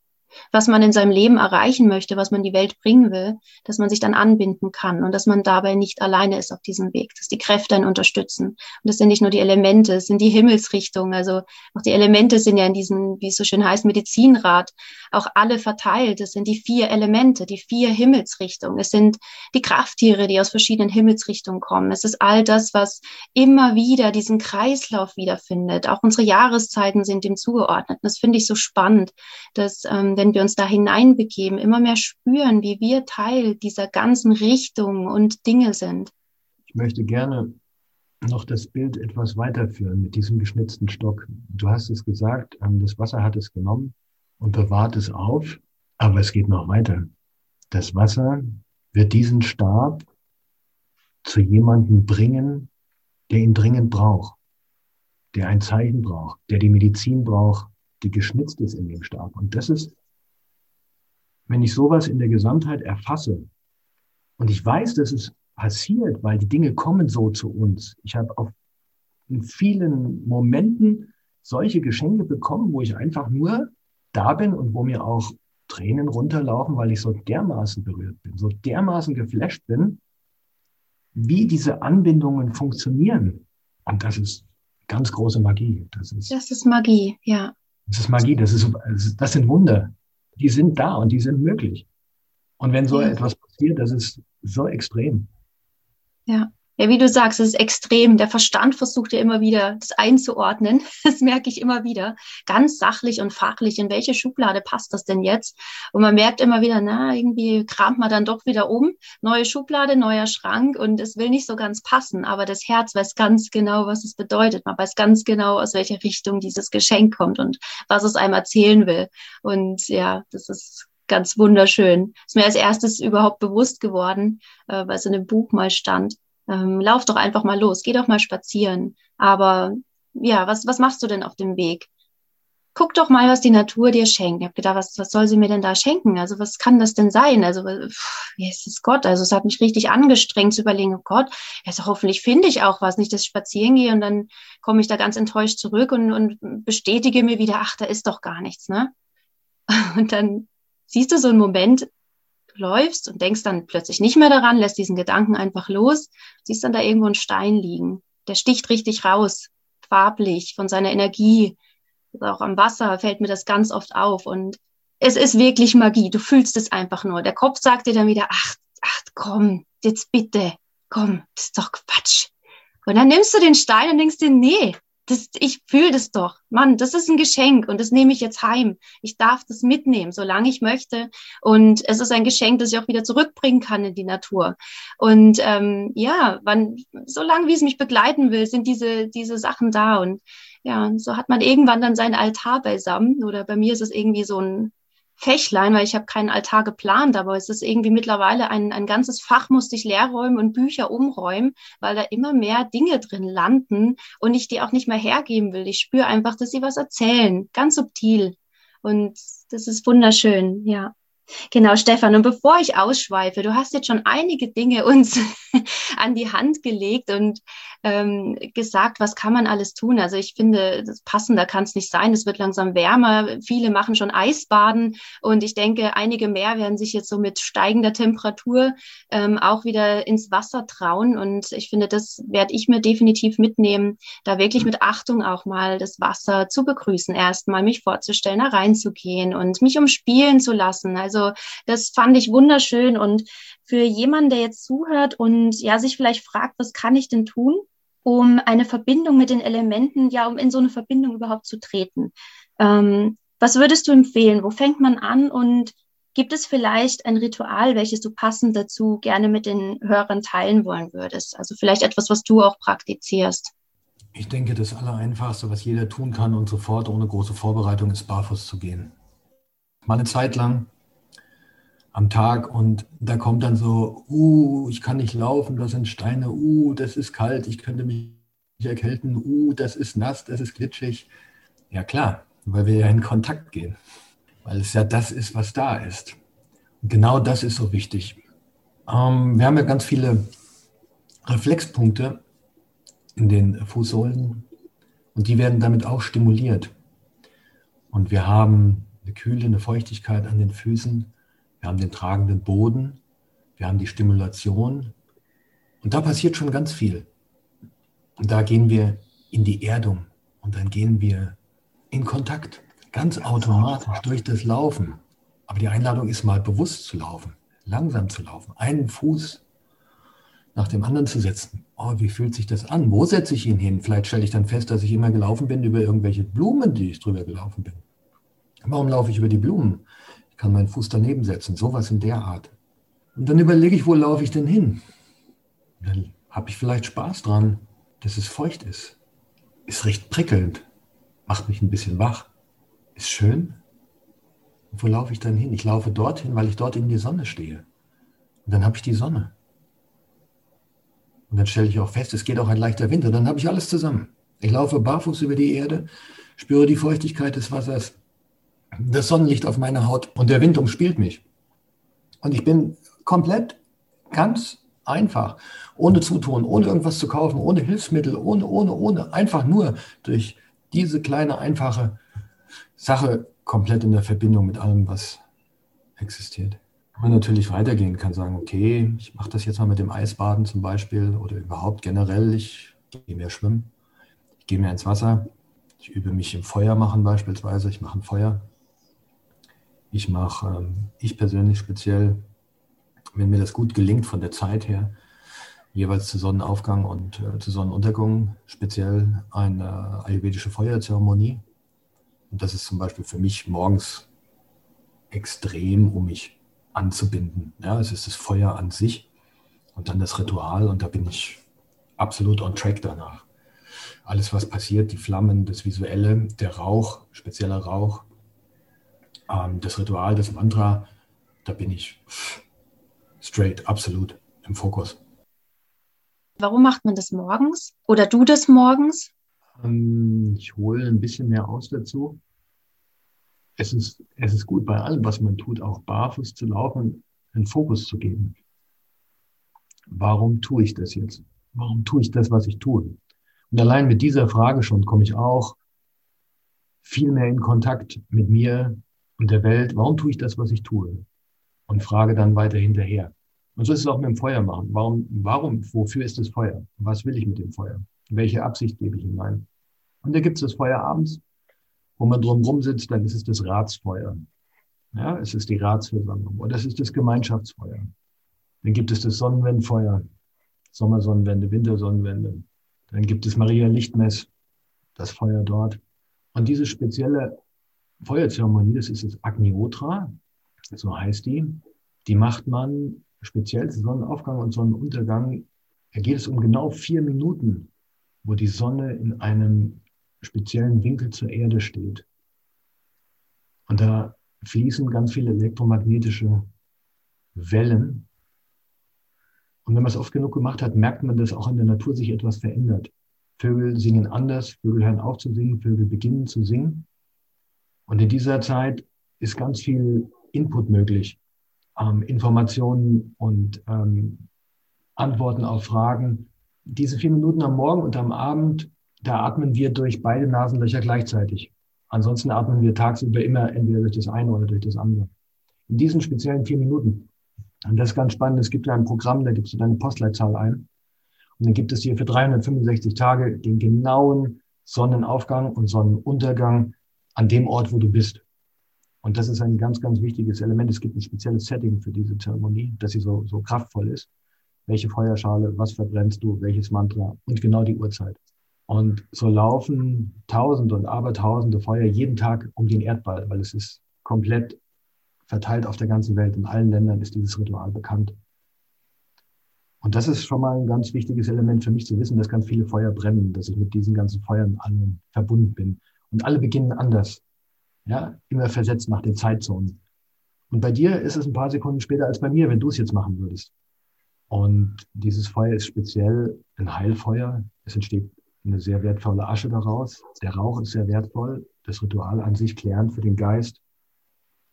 was man in seinem Leben erreichen möchte, was man die Welt bringen will, dass man sich dann anbinden kann und dass man dabei nicht alleine ist auf diesem Weg, dass die Kräfte einen unterstützen. Und das sind nicht nur die Elemente, es sind die Himmelsrichtungen. Also auch die Elemente sind ja in diesem, wie es so schön heißt, Medizinrat, auch alle verteilt. Es sind die vier Elemente, die vier Himmelsrichtungen. Es sind die Krafttiere, die aus verschiedenen Himmelsrichtungen kommen. Es ist all das, was immer wieder diesen Kreislauf wiederfindet. Auch unsere Jahreszeiten sind dem zugeordnet. Und das finde ich so spannend, dass ähm, wenn wir uns da hineinbegeben, immer mehr spüren, wie wir Teil dieser ganzen Richtung und Dinge sind. Ich möchte gerne noch das Bild etwas weiterführen mit diesem geschnitzten Stock. Du hast es gesagt, ähm, das Wasser hat es genommen und bewahrt es auf, aber es geht noch weiter. Das Wasser wird diesen Stab zu jemandem bringen, der ihn dringend braucht, der ein Zeichen braucht, der die Medizin braucht, die geschnitzt ist in dem Stab. Und das ist wenn ich sowas in der Gesamtheit erfasse und ich weiß, dass es passiert, weil die Dinge kommen so zu uns. Ich habe auf in vielen Momenten solche Geschenke bekommen, wo ich einfach nur da bin und wo mir auch Tränen runterlaufen, weil ich so dermaßen berührt bin, so dermaßen geflasht bin, wie diese Anbindungen funktionieren. Und das ist ganz große Magie. Das ist, das ist Magie, ja. Das ist Magie, das, ist, das sind Wunder die sind da und die sind möglich. Und wenn so etwas passiert, das ist so extrem. Ja, Ja, wie du sagst, es ist extrem. Der Verstand versucht ja immer wieder, das einzuordnen. Das merke ich immer wieder. Ganz sachlich und fachlich. In welche Schublade passt das denn jetzt? Und man merkt immer wieder, na, irgendwie kramt man dann doch wieder um. Neue Schublade, neuer Schrank und es will nicht so ganz passen. Aber das Herz weiß ganz genau, was es bedeutet. Man weiß ganz genau, aus welcher Richtung dieses Geschenk kommt und was es einem erzählen will. Und ja, das ist ganz wunderschön. Ist mir als erstes überhaupt bewusst geworden, äh, weil es in einem Buch mal stand ähm, lauf doch einfach mal los, geh doch mal spazieren. Aber ja, was, was machst du denn auf dem Weg? Guck doch mal, was die Natur dir schenkt. Ich habe gedacht, was, was soll sie mir denn da schenken? Also was kann das denn sein? Also wie ist es Gott? Also es hat mich richtig angestrengt zu überlegen, oh Gott, also hoffentlich finde ich auch was, nicht dass ich spazieren gehe und dann komme ich da ganz enttäuscht zurück und, und bestätige mir wieder, ach, da ist doch gar nichts, ne? Und dann siehst du so einen Moment, läufst und denkst dann plötzlich nicht mehr daran, lässt diesen Gedanken einfach los, siehst dann da irgendwo einen Stein liegen. Der sticht richtig raus, farblich, von seiner Energie. Auch am Wasser fällt mir das ganz oft auf. Und es ist wirklich Magie. Du fühlst es einfach nur. Der Kopf sagt dir dann wieder, ach, ach, komm, jetzt bitte, komm, das ist doch Quatsch. Und dann nimmst du den Stein und denkst dir, nee, das, ich fühle das doch. Mann, das ist ein Geschenk und das nehme ich jetzt heim. Ich darf das mitnehmen, solange ich möchte. Und es ist ein Geschenk, das ich auch wieder zurückbringen kann in die Natur. Und ähm, ja, wann, solange wie es mich begleiten will, sind diese, diese Sachen da. Und ja, so hat man irgendwann dann seinen Altar beisammen. Oder bei mir ist es irgendwie so ein Fächlein, weil ich habe keinen Altar geplant, aber es ist irgendwie mittlerweile ein, ein ganzes Fach musste ich leer räumen und Bücher umräumen, weil da immer mehr Dinge drin landen und ich die auch nicht mehr hergeben will. Ich spüre einfach, dass sie was erzählen, ganz subtil. Und das ist wunderschön, ja. Genau, Stefan. Und bevor ich ausschweife, du hast jetzt schon einige Dinge uns an die Hand gelegt und ähm, gesagt, was kann man alles tun. Also ich finde, passender kann es nicht sein. Es wird langsam wärmer. Viele machen schon Eisbaden und ich denke, einige mehr werden sich jetzt so mit steigender Temperatur ähm, auch wieder ins Wasser trauen. Und ich finde, das werde ich mir definitiv mitnehmen, da wirklich mit Achtung auch mal das Wasser zu begrüßen, erstmal mich vorzustellen, da reinzugehen und mich umspielen zu lassen. Also also das fand ich wunderschön und für jemanden, der jetzt zuhört und ja sich vielleicht fragt, was kann ich denn tun, um eine Verbindung mit den Elementen, ja, um in so eine Verbindung überhaupt zu treten. Ähm, was würdest du empfehlen? Wo fängt man an und gibt es vielleicht ein Ritual, welches du passend dazu gerne mit den Hörern teilen wollen würdest? Also vielleicht etwas, was du auch praktizierst. Ich denke, das Allereinfachste, was jeder tun kann und sofort ohne große Vorbereitung ist, barfuß zu gehen. Mal eine Zeit lang am Tag und da kommt dann so, uh, ich kann nicht laufen, das sind Steine, uh, das ist kalt, ich könnte mich erkälten, uh, das ist nass, das ist glitschig. Ja klar, weil wir ja in Kontakt gehen, weil es ja das ist, was da ist. Und genau das ist so wichtig. Ähm, wir haben ja ganz viele Reflexpunkte in den Fußsohlen und die werden damit auch stimuliert. Und wir haben eine Kühle, eine Feuchtigkeit an den Füßen wir haben den tragenden Boden, wir haben die Stimulation und da passiert schon ganz viel. Und da gehen wir in die Erdung und dann gehen wir in Kontakt, ganz automatisch durch das Laufen. Aber die Einladung ist mal bewusst zu laufen, langsam zu laufen, einen Fuß nach dem anderen zu setzen. Oh, wie fühlt sich das an? Wo setze ich ihn hin? Vielleicht stelle ich dann fest, dass ich immer gelaufen bin über irgendwelche Blumen, die ich drüber gelaufen bin. Warum laufe ich über die Blumen? Kann meinen Fuß daneben setzen, sowas in der Art. Und dann überlege ich, wo laufe ich denn hin? dann habe ich vielleicht Spaß dran, dass es feucht ist. Ist recht prickelnd, macht mich ein bisschen wach. Ist schön. Und wo laufe ich dann hin? Ich laufe dorthin, weil ich dort in die Sonne stehe. Und dann habe ich die Sonne. Und dann stelle ich auch fest, es geht auch ein leichter. Und dann habe ich alles zusammen. Ich laufe barfuß über die Erde, spüre die Feuchtigkeit des Wassers, das Sonnenlicht auf meiner Haut und der Wind umspielt mich. Und ich bin komplett ganz einfach, ohne Zutun, ohne irgendwas zu kaufen, ohne Hilfsmittel, ohne, ohne, ohne, einfach nur durch diese kleine, einfache Sache komplett in der Verbindung mit allem, was existiert. Man natürlich weitergehen kann, sagen, okay, ich mache das jetzt mal mit dem Eisbaden zum Beispiel oder überhaupt generell, ich gehe mehr schwimmen, ich gehe mehr ins Wasser, ich übe mich im Feuer machen beispielsweise, ich mache ein Feuer, ich mache, ähm, ich persönlich speziell, wenn mir das gut gelingt von der Zeit her, jeweils zu Sonnenaufgang und äh, zu Sonnenuntergang speziell eine ayurvedische Feuerzeremonie. Und das ist zum Beispiel für mich morgens extrem, um mich anzubinden. Ja, es ist das Feuer an sich und dann das Ritual und da bin ich absolut on track danach. Alles, was passiert, die Flammen, das Visuelle, der Rauch, spezieller Rauch, ähm, das Ritual, das Mantra, da bin ich straight, absolut im Fokus. Warum macht man das morgens? Oder du das morgens? Ähm, ich hole ein bisschen mehr aus dazu. Es ist, es ist gut, bei allem, was man tut, auch barfuß zu laufen, einen Fokus zu geben. Warum tue ich das jetzt? Warum tue ich das, was ich tue? Und allein mit dieser Frage schon komme ich auch viel mehr in Kontakt mit mir und der Welt. Warum tue ich das, was ich tue? Und frage dann weiter hinterher. Und so ist es auch mit dem Feuer machen. Warum, warum, wofür ist das Feuer? Was will ich mit dem Feuer? Welche Absicht gebe ich hinein? Und da gibt es das Feuer abends, wo man drumherum sitzt, dann ist es das Ratsfeuer. Ja, es ist die Ratsversammlung. Oder es ist das Gemeinschaftsfeuer. Dann gibt es das Sonnenwendfeuer, Sommersonnenwende, Wintersonnenwende. Dann gibt es Maria Lichtmess, das Feuer dort. Und diese spezielle Feuerzeremonie, das ist das Agniotra, so heißt die, die macht man speziell zu Sonnenaufgang und Sonnenuntergang. Da geht es um genau vier Minuten, wo die Sonne in einem speziellen Winkel zur Erde steht. Und da fließen ganz viele elektromagnetische Wellen. Und wenn man es oft genug gemacht hat, merkt man, dass auch in der Natur sich etwas verändert. Vögel singen anders, Vögel hören auf zu singen, Vögel beginnen zu singen. Und in dieser Zeit ist ganz viel Input möglich ähm, Informationen und ähm, Antworten auf Fragen. Diese vier Minuten am Morgen und am Abend, da atmen wir durch beide Nasenlöcher gleichzeitig. Ansonsten atmen wir tagsüber immer entweder durch das eine oder durch das andere. In diesen speziellen vier Minuten. Und das ist ganz spannend. Es gibt ein Programm, da gibst du deine Postleitzahl ein. Und dann gibt es hier für 365 Tage den genauen Sonnenaufgang und Sonnenuntergang an dem Ort, wo du bist. Und das ist ein ganz, ganz wichtiges Element. Es gibt ein spezielles Setting für diese Zeremonie, dass sie so, so kraftvoll ist. Welche Feuerschale, was verbrennst du, welches Mantra und genau die Uhrzeit. Und so laufen Tausende und Abertausende Feuer jeden Tag um den Erdball, weil es ist komplett verteilt auf der ganzen Welt. In allen Ländern ist dieses Ritual bekannt. Und das ist schon mal ein ganz wichtiges Element für mich zu wissen, dass ganz viele Feuer brennen, dass ich mit diesen ganzen Feuern allen verbunden bin. Und alle beginnen anders ja, immer versetzt nach den Zeitzonen. Und bei dir ist es ein paar Sekunden später als bei mir, wenn du es jetzt machen würdest. Und dieses Feuer ist speziell ein Heilfeuer. Es entsteht eine sehr wertvolle Asche daraus. Der Rauch ist sehr wertvoll. Das Ritual an sich klärend für den Geist.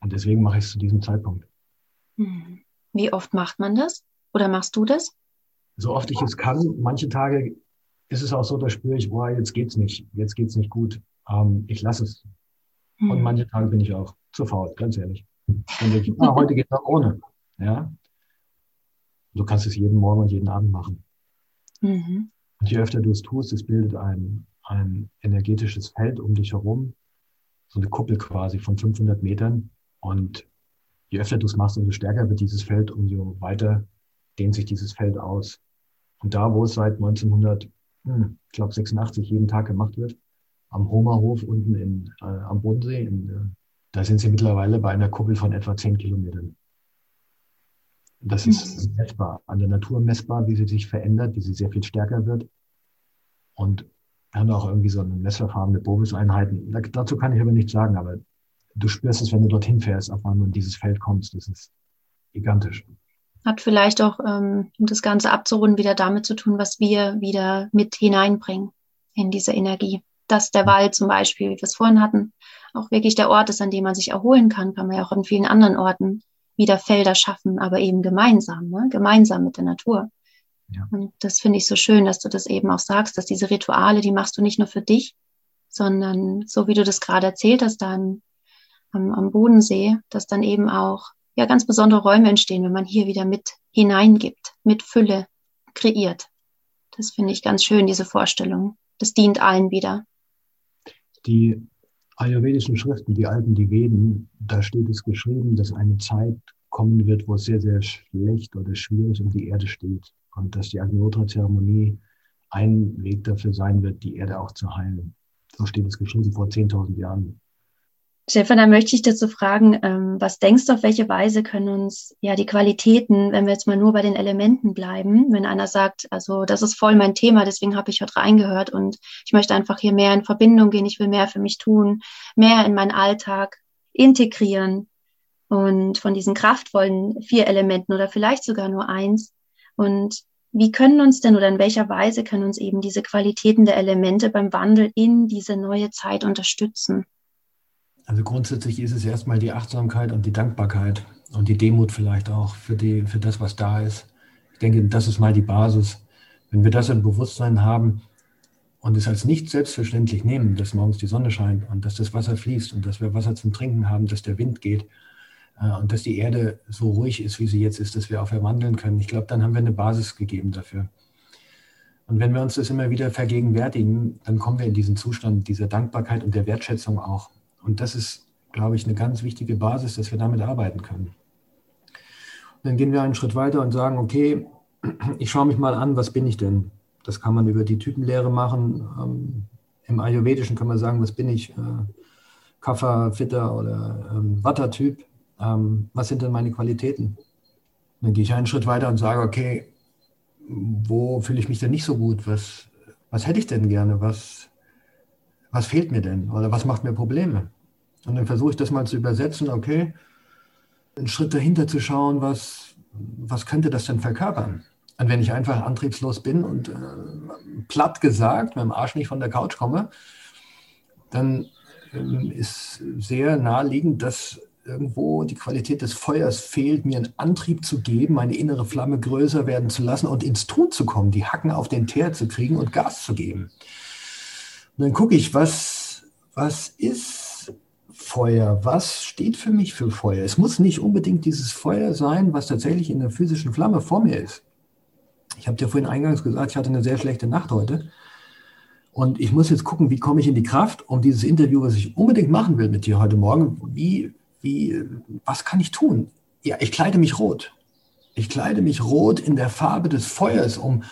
Und deswegen mache ich es zu diesem Zeitpunkt. Hm. Wie oft macht man das? Oder machst du das? So oft ich es kann. Manche Tage ist es auch so, da spüre ich, boah, jetzt geht's nicht. Jetzt geht's nicht gut. Ähm, ich lasse es. Und hm. manche Tage bin ich auch zu faul, ganz ehrlich. Und denke ich, ah, heute geht noch ohne. Ja. Du kannst es jeden Morgen und jeden Abend machen. Mhm. Und je öfter du es tust, es bildet ein, ein energetisches Feld um dich herum. So eine Kuppel quasi von 500 Metern. Und je öfter du es machst, umso stärker wird dieses Feld, umso weiter dehnt sich dieses Feld aus. Und da, wo es seit 1900, hm, ich glaube 86 jeden Tag gemacht wird, am Homerhof unten in, äh, am Bodensee. In, äh, da sind sie mittlerweile bei einer Kuppel von etwa zehn Kilometern. Das ist mhm. messbar, an der Natur messbar, wie sie sich verändert, wie sie sehr viel stärker wird. Und wir haben auch irgendwie so ein Messverfahren mit Bovis-Einheiten. Da, dazu kann ich aber nichts sagen, aber du spürst es, wenn du dorthin fährst, auf wann du in dieses Feld kommst. Das ist gigantisch. Hat vielleicht auch, ähm, um das Ganze abzurunden, wieder damit zu tun, was wir wieder mit hineinbringen in diese Energie dass der Wald zum Beispiel, wie wir es vorhin hatten, auch wirklich der Ort ist, an dem man sich erholen kann, kann man ja auch in vielen anderen Orten wieder Felder schaffen, aber eben gemeinsam, ne? gemeinsam mit der Natur. Ja. Und das finde ich so schön, dass du das eben auch sagst, dass diese Rituale, die machst du nicht nur für dich, sondern so wie du das gerade erzählt hast, dann am, am Bodensee, dass dann eben auch ja ganz besondere Räume entstehen, wenn man hier wieder mit hineingibt, mit Fülle kreiert. Das finde ich ganz schön, diese Vorstellung. Das dient allen wieder die ayurvedischen Schriften, die alten, die Veden, da steht es geschrieben, dass eine Zeit kommen wird, wo es sehr, sehr schlecht oder schwierig um die Erde steht. Und dass die Agnotra-Zeremonie ein Weg dafür sein wird, die Erde auch zu heilen. So steht es geschrieben vor 10.000 Jahren. Stefan, da möchte ich dazu fragen, ähm, was denkst du, auf welche Weise können uns ja die Qualitäten, wenn wir jetzt mal nur bei den Elementen bleiben, wenn einer sagt, also das ist voll mein Thema, deswegen habe ich heute reingehört und ich möchte einfach hier mehr in Verbindung gehen, ich will mehr für mich tun, mehr in meinen Alltag integrieren und von diesen kraftvollen vier Elementen oder vielleicht sogar nur eins und wie können uns denn oder in welcher Weise können uns eben diese Qualitäten der Elemente beim Wandel in diese neue Zeit unterstützen? Also grundsätzlich ist es erstmal die Achtsamkeit und die Dankbarkeit und die Demut vielleicht auch für, die, für das, was da ist. Ich denke, das ist mal die Basis. Wenn wir das im Bewusstsein haben und es als nicht selbstverständlich nehmen, dass morgens die Sonne scheint und dass das Wasser fließt und dass wir Wasser zum Trinken haben, dass der Wind geht äh, und dass die Erde so ruhig ist, wie sie jetzt ist, dass wir auch verwandeln können, ich glaube, dann haben wir eine Basis gegeben dafür. Und wenn wir uns das immer wieder vergegenwärtigen, dann kommen wir in diesen Zustand dieser Dankbarkeit und der Wertschätzung auch. Und das ist, glaube ich, eine ganz wichtige Basis, dass wir damit arbeiten können. Und dann gehen wir einen Schritt weiter und sagen, okay, ich schaue mich mal an, was bin ich denn? Das kann man über die Typenlehre machen. Ähm, Im Ayurvedischen kann man sagen, was bin ich? Äh, Kapha, Fitter oder ähm, Vata-Typ. Ähm, was sind denn meine Qualitäten? Dann gehe ich einen Schritt weiter und sage, okay, wo fühle ich mich denn nicht so gut? Was, was hätte ich denn gerne? Was, was fehlt mir denn oder was macht mir Probleme? Und dann versuche ich das mal zu übersetzen, okay, einen Schritt dahinter zu schauen, was, was könnte das denn verkörpern? Und wenn ich einfach antriebslos bin und äh, platt gesagt mit dem Arsch nicht von der Couch komme, dann äh, ist sehr naheliegend, dass irgendwo die Qualität des Feuers fehlt, mir einen Antrieb zu geben, meine innere Flamme größer werden zu lassen und ins Tun zu kommen, die Hacken auf den Teer zu kriegen und Gas zu geben. Und dann gucke ich, was, was ist Feuer? Was steht für mich für Feuer? Es muss nicht unbedingt dieses Feuer sein, was tatsächlich in der physischen Flamme vor mir ist. Ich habe dir vorhin eingangs gesagt, ich hatte eine sehr schlechte Nacht heute. Und ich muss jetzt gucken, wie komme ich in die Kraft, um dieses Interview, was ich unbedingt machen will mit dir heute Morgen, wie, wie, was kann ich tun? Ja, ich kleide mich rot. Ich kleide mich rot in der Farbe des Feuers, um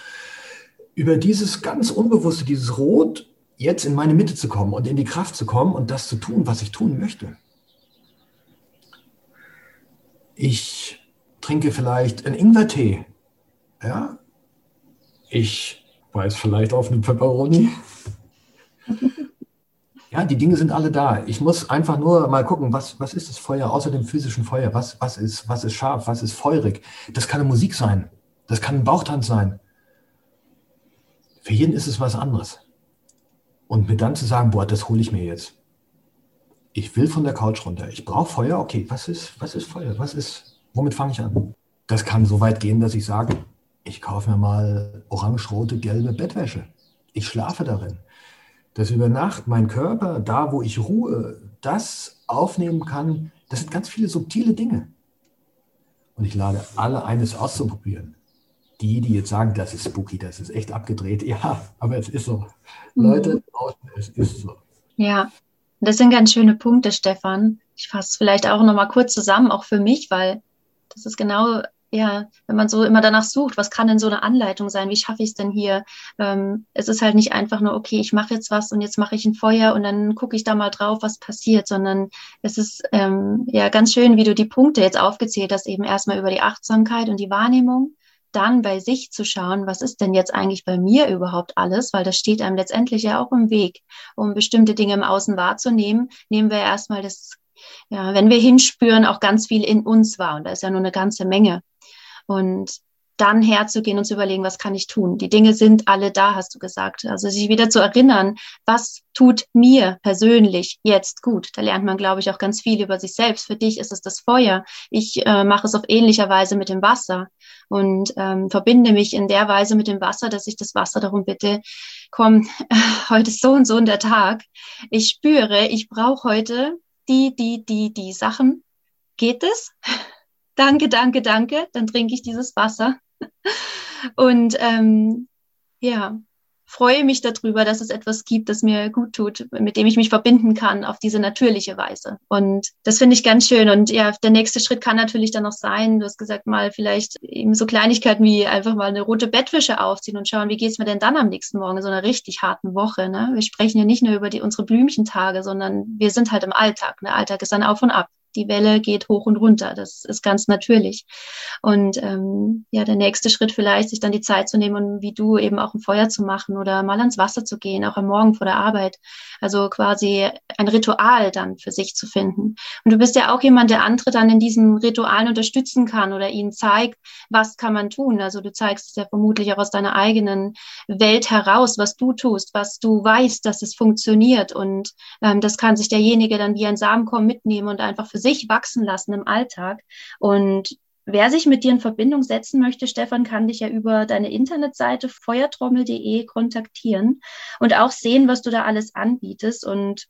über dieses ganz Unbewusste, dieses Rot jetzt in meine Mitte zu kommen und in die Kraft zu kommen und das zu tun, was ich tun möchte. Ich trinke vielleicht einen Ingwertee. Ja? Ich weiß vielleicht auf eine Pepperoni. Ja, die Dinge sind alle da. Ich muss einfach nur mal gucken, was, was ist das Feuer außer dem physischen Feuer? Was, was, ist, was ist scharf? Was ist feurig? Das kann eine Musik sein. Das kann ein Bauchtanz sein. Für jeden ist es was anderes. Und mir dann zu sagen, boah, das hole ich mir jetzt. Ich will von der Couch runter. Ich brauche Feuer. Okay, was ist, was ist Feuer? Was ist, womit fange ich an? Das kann so weit gehen, dass ich sage, ich kaufe mir mal orange-rote, gelbe Bettwäsche. Ich schlafe darin. Dass über Nacht mein Körper, da wo ich ruhe, das aufnehmen kann, das sind ganz viele subtile Dinge. Und ich lade alle ein, es auszuprobieren die, die jetzt sagen, das ist spooky, das ist echt abgedreht, ja, aber es ist so. Mhm. Leute, es ist so. Ja, das sind ganz schöne Punkte, Stefan. Ich fasse vielleicht auch nochmal kurz zusammen, auch für mich, weil das ist genau, ja, wenn man so immer danach sucht, was kann denn so eine Anleitung sein? Wie schaffe ich es denn hier? Ähm, es ist halt nicht einfach nur, okay, ich mache jetzt was und jetzt mache ich ein Feuer und dann gucke ich da mal drauf, was passiert, sondern es ist ähm, ja ganz schön, wie du die Punkte jetzt aufgezählt hast, eben erstmal über die Achtsamkeit und die Wahrnehmung, dann bei sich zu schauen, was ist denn jetzt eigentlich bei mir überhaupt alles, weil das steht einem letztendlich ja auch im Weg, um bestimmte Dinge im Außen wahrzunehmen, nehmen wir erstmal das, ja, wenn wir hinspüren, auch ganz viel in uns wahr. Und da ist ja nur eine ganze Menge. Und dann herzugehen und zu überlegen, was kann ich tun? Die Dinge sind alle da, hast du gesagt. Also sich wieder zu erinnern, was tut mir persönlich jetzt gut. Da lernt man, glaube ich, auch ganz viel über sich selbst. Für dich ist es das Feuer. Ich äh, mache es auf ähnlicher Weise mit dem Wasser und ähm, verbinde mich in der Weise mit dem Wasser, dass ich das Wasser darum bitte, komm, heute ist so und so in der Tag. Ich spüre, ich brauche heute die, die, die, die Sachen. Geht es? danke, danke, danke. Dann trinke ich dieses Wasser und ähm, ja, freue mich darüber, dass es etwas gibt, das mir gut tut, mit dem ich mich verbinden kann auf diese natürliche Weise. Und das finde ich ganz schön. Und ja, der nächste Schritt kann natürlich dann noch sein, du hast gesagt, mal vielleicht eben so Kleinigkeiten wie einfach mal eine rote Bettwäsche aufziehen und schauen, wie geht's mir denn dann am nächsten Morgen in so einer richtig harten Woche. Ne? Wir sprechen ja nicht nur über die, unsere Blümchentage, sondern wir sind halt im Alltag. Der ne? Alltag ist dann auf und ab die Welle geht hoch und runter. Das ist ganz natürlich. Und ähm, ja, der nächste Schritt vielleicht, sich dann die Zeit zu nehmen und wie du eben auch ein Feuer zu machen oder mal ans Wasser zu gehen, auch am Morgen vor der Arbeit. Also quasi ein Ritual dann für sich zu finden. Und du bist ja auch jemand, der andere dann in diesen Ritualen unterstützen kann oder ihnen zeigt, was kann man tun. Also du zeigst es ja vermutlich auch aus deiner eigenen Welt heraus, was du tust, was du weißt, dass es funktioniert. Und ähm, das kann sich derjenige dann wie ein Samenkorn mitnehmen und einfach für für sich wachsen lassen im Alltag. Und Wer sich mit dir in Verbindung setzen möchte, Stefan, kann dich ja über deine Internetseite feuertrommel.de kontaktieren und auch sehen, was du da alles anbietest. Und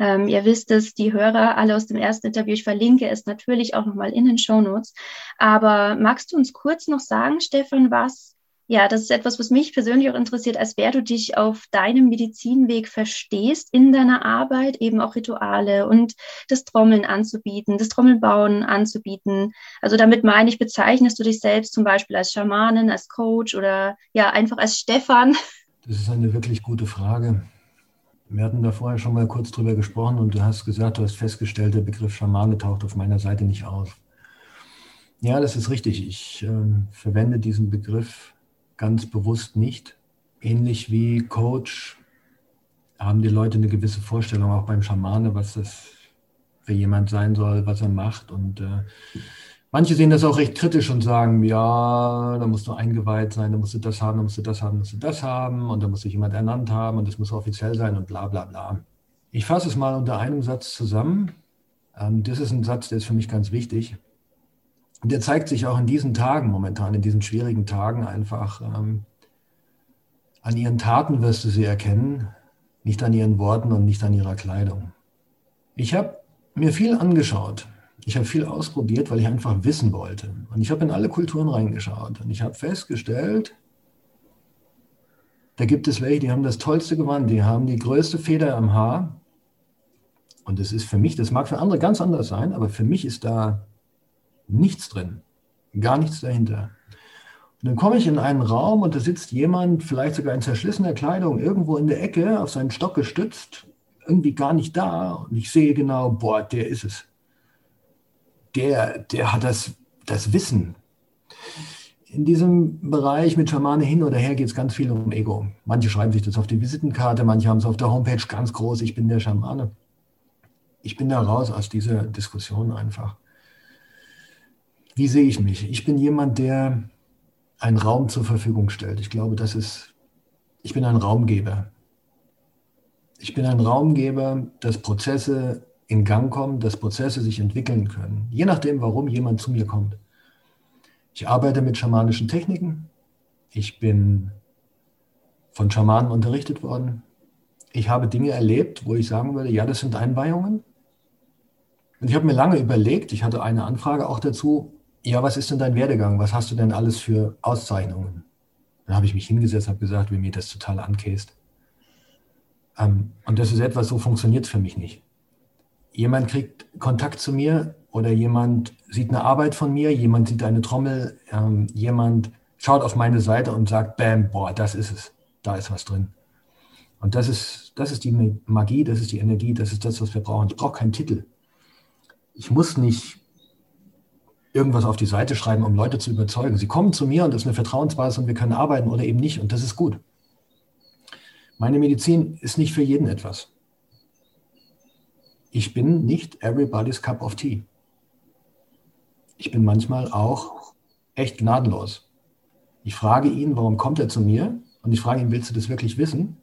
ähm, ihr wisst es, die Hörer alle aus dem ersten Interview, ich verlinke es natürlich auch nochmal in den Show Notes. Aber magst du uns kurz noch sagen, Stefan, was ja, das ist etwas, was mich persönlich auch interessiert, als wer du dich auf deinem Medizinweg verstehst in deiner Arbeit, eben auch Rituale und das Trommeln anzubieten, das Trommelbauen anzubieten. Also damit meine ich, bezeichnest du dich selbst zum Beispiel als Schamanin, als Coach oder ja, einfach als Stefan? Das ist eine wirklich gute Frage. Wir hatten da vorher schon mal kurz drüber gesprochen und du hast gesagt, du hast festgestellt, der Begriff Schamane taucht auf meiner Seite nicht auf. Ja, das ist richtig. Ich äh, verwende diesen Begriff ganz bewusst nicht. Ähnlich wie Coach haben die Leute eine gewisse Vorstellung, auch beim Schamane, was das für jemand sein soll, was er macht. Und äh, manche sehen das auch recht kritisch und sagen, ja, da musst du eingeweiht sein, da musst du das haben, da musst du das haben, da musst du das haben und da muss sich jemand ernannt haben und das muss offiziell sein und bla bla bla. Ich fasse es mal unter einem Satz zusammen. Ähm, das ist ein Satz, der ist für mich ganz wichtig. Und der zeigt sich auch in diesen Tagen momentan, in diesen schwierigen Tagen einfach. Ähm, an ihren Taten wirst du sie erkennen, nicht an ihren Worten und nicht an ihrer Kleidung. Ich habe mir viel angeschaut. Ich habe viel ausprobiert, weil ich einfach wissen wollte. Und ich habe in alle Kulturen reingeschaut. Und ich habe festgestellt, da gibt es welche, die haben das tollste Gewand, die haben die größte Feder am Haar. Und das ist für mich, das mag für andere ganz anders sein, aber für mich ist da Nichts drin. Gar nichts dahinter. Und dann komme ich in einen Raum und da sitzt jemand, vielleicht sogar in zerschlissener Kleidung, irgendwo in der Ecke, auf seinen Stock gestützt, irgendwie gar nicht da. Und ich sehe genau, boah, der ist es. Der, der hat das, das Wissen. In diesem Bereich mit Schamane hin oder her geht es ganz viel um Ego. Manche schreiben sich das auf die Visitenkarte, manche haben es auf der Homepage ganz groß, ich bin der Schamane. Ich bin da raus aus dieser Diskussion einfach. Wie sehe ich mich? Ich bin jemand, der einen Raum zur Verfügung stellt. Ich glaube, das ist, ich bin ein Raumgeber. Ich bin ein Raumgeber, dass Prozesse in Gang kommen, dass Prozesse sich entwickeln können. Je nachdem, warum jemand zu mir kommt. Ich arbeite mit schamanischen Techniken. Ich bin von Schamanen unterrichtet worden. Ich habe Dinge erlebt, wo ich sagen würde, ja, das sind Einweihungen. Und ich habe mir lange überlegt, ich hatte eine Anfrage auch dazu, ja, was ist denn dein Werdegang? Was hast du denn alles für Auszeichnungen? Dann habe ich mich hingesetzt, habe gesagt, wie mir das total ankäst. Ähm, und das ist etwas, so funktioniert es für mich nicht. Jemand kriegt Kontakt zu mir oder jemand sieht eine Arbeit von mir, jemand sieht eine Trommel, ähm, jemand schaut auf meine Seite und sagt, bam, boah, das ist es, da ist was drin. Und das ist, das ist die Magie, das ist die Energie, das ist das, was wir brauchen. Ich brauche keinen Titel. Ich muss nicht irgendwas auf die Seite schreiben, um Leute zu überzeugen. Sie kommen zu mir und das ist eine Vertrauensbasis und wir können arbeiten oder eben nicht und das ist gut. Meine Medizin ist nicht für jeden etwas. Ich bin nicht everybody's cup of tea. Ich bin manchmal auch echt gnadenlos. Ich frage ihn, warum kommt er zu mir? Und ich frage ihn, willst du das wirklich wissen?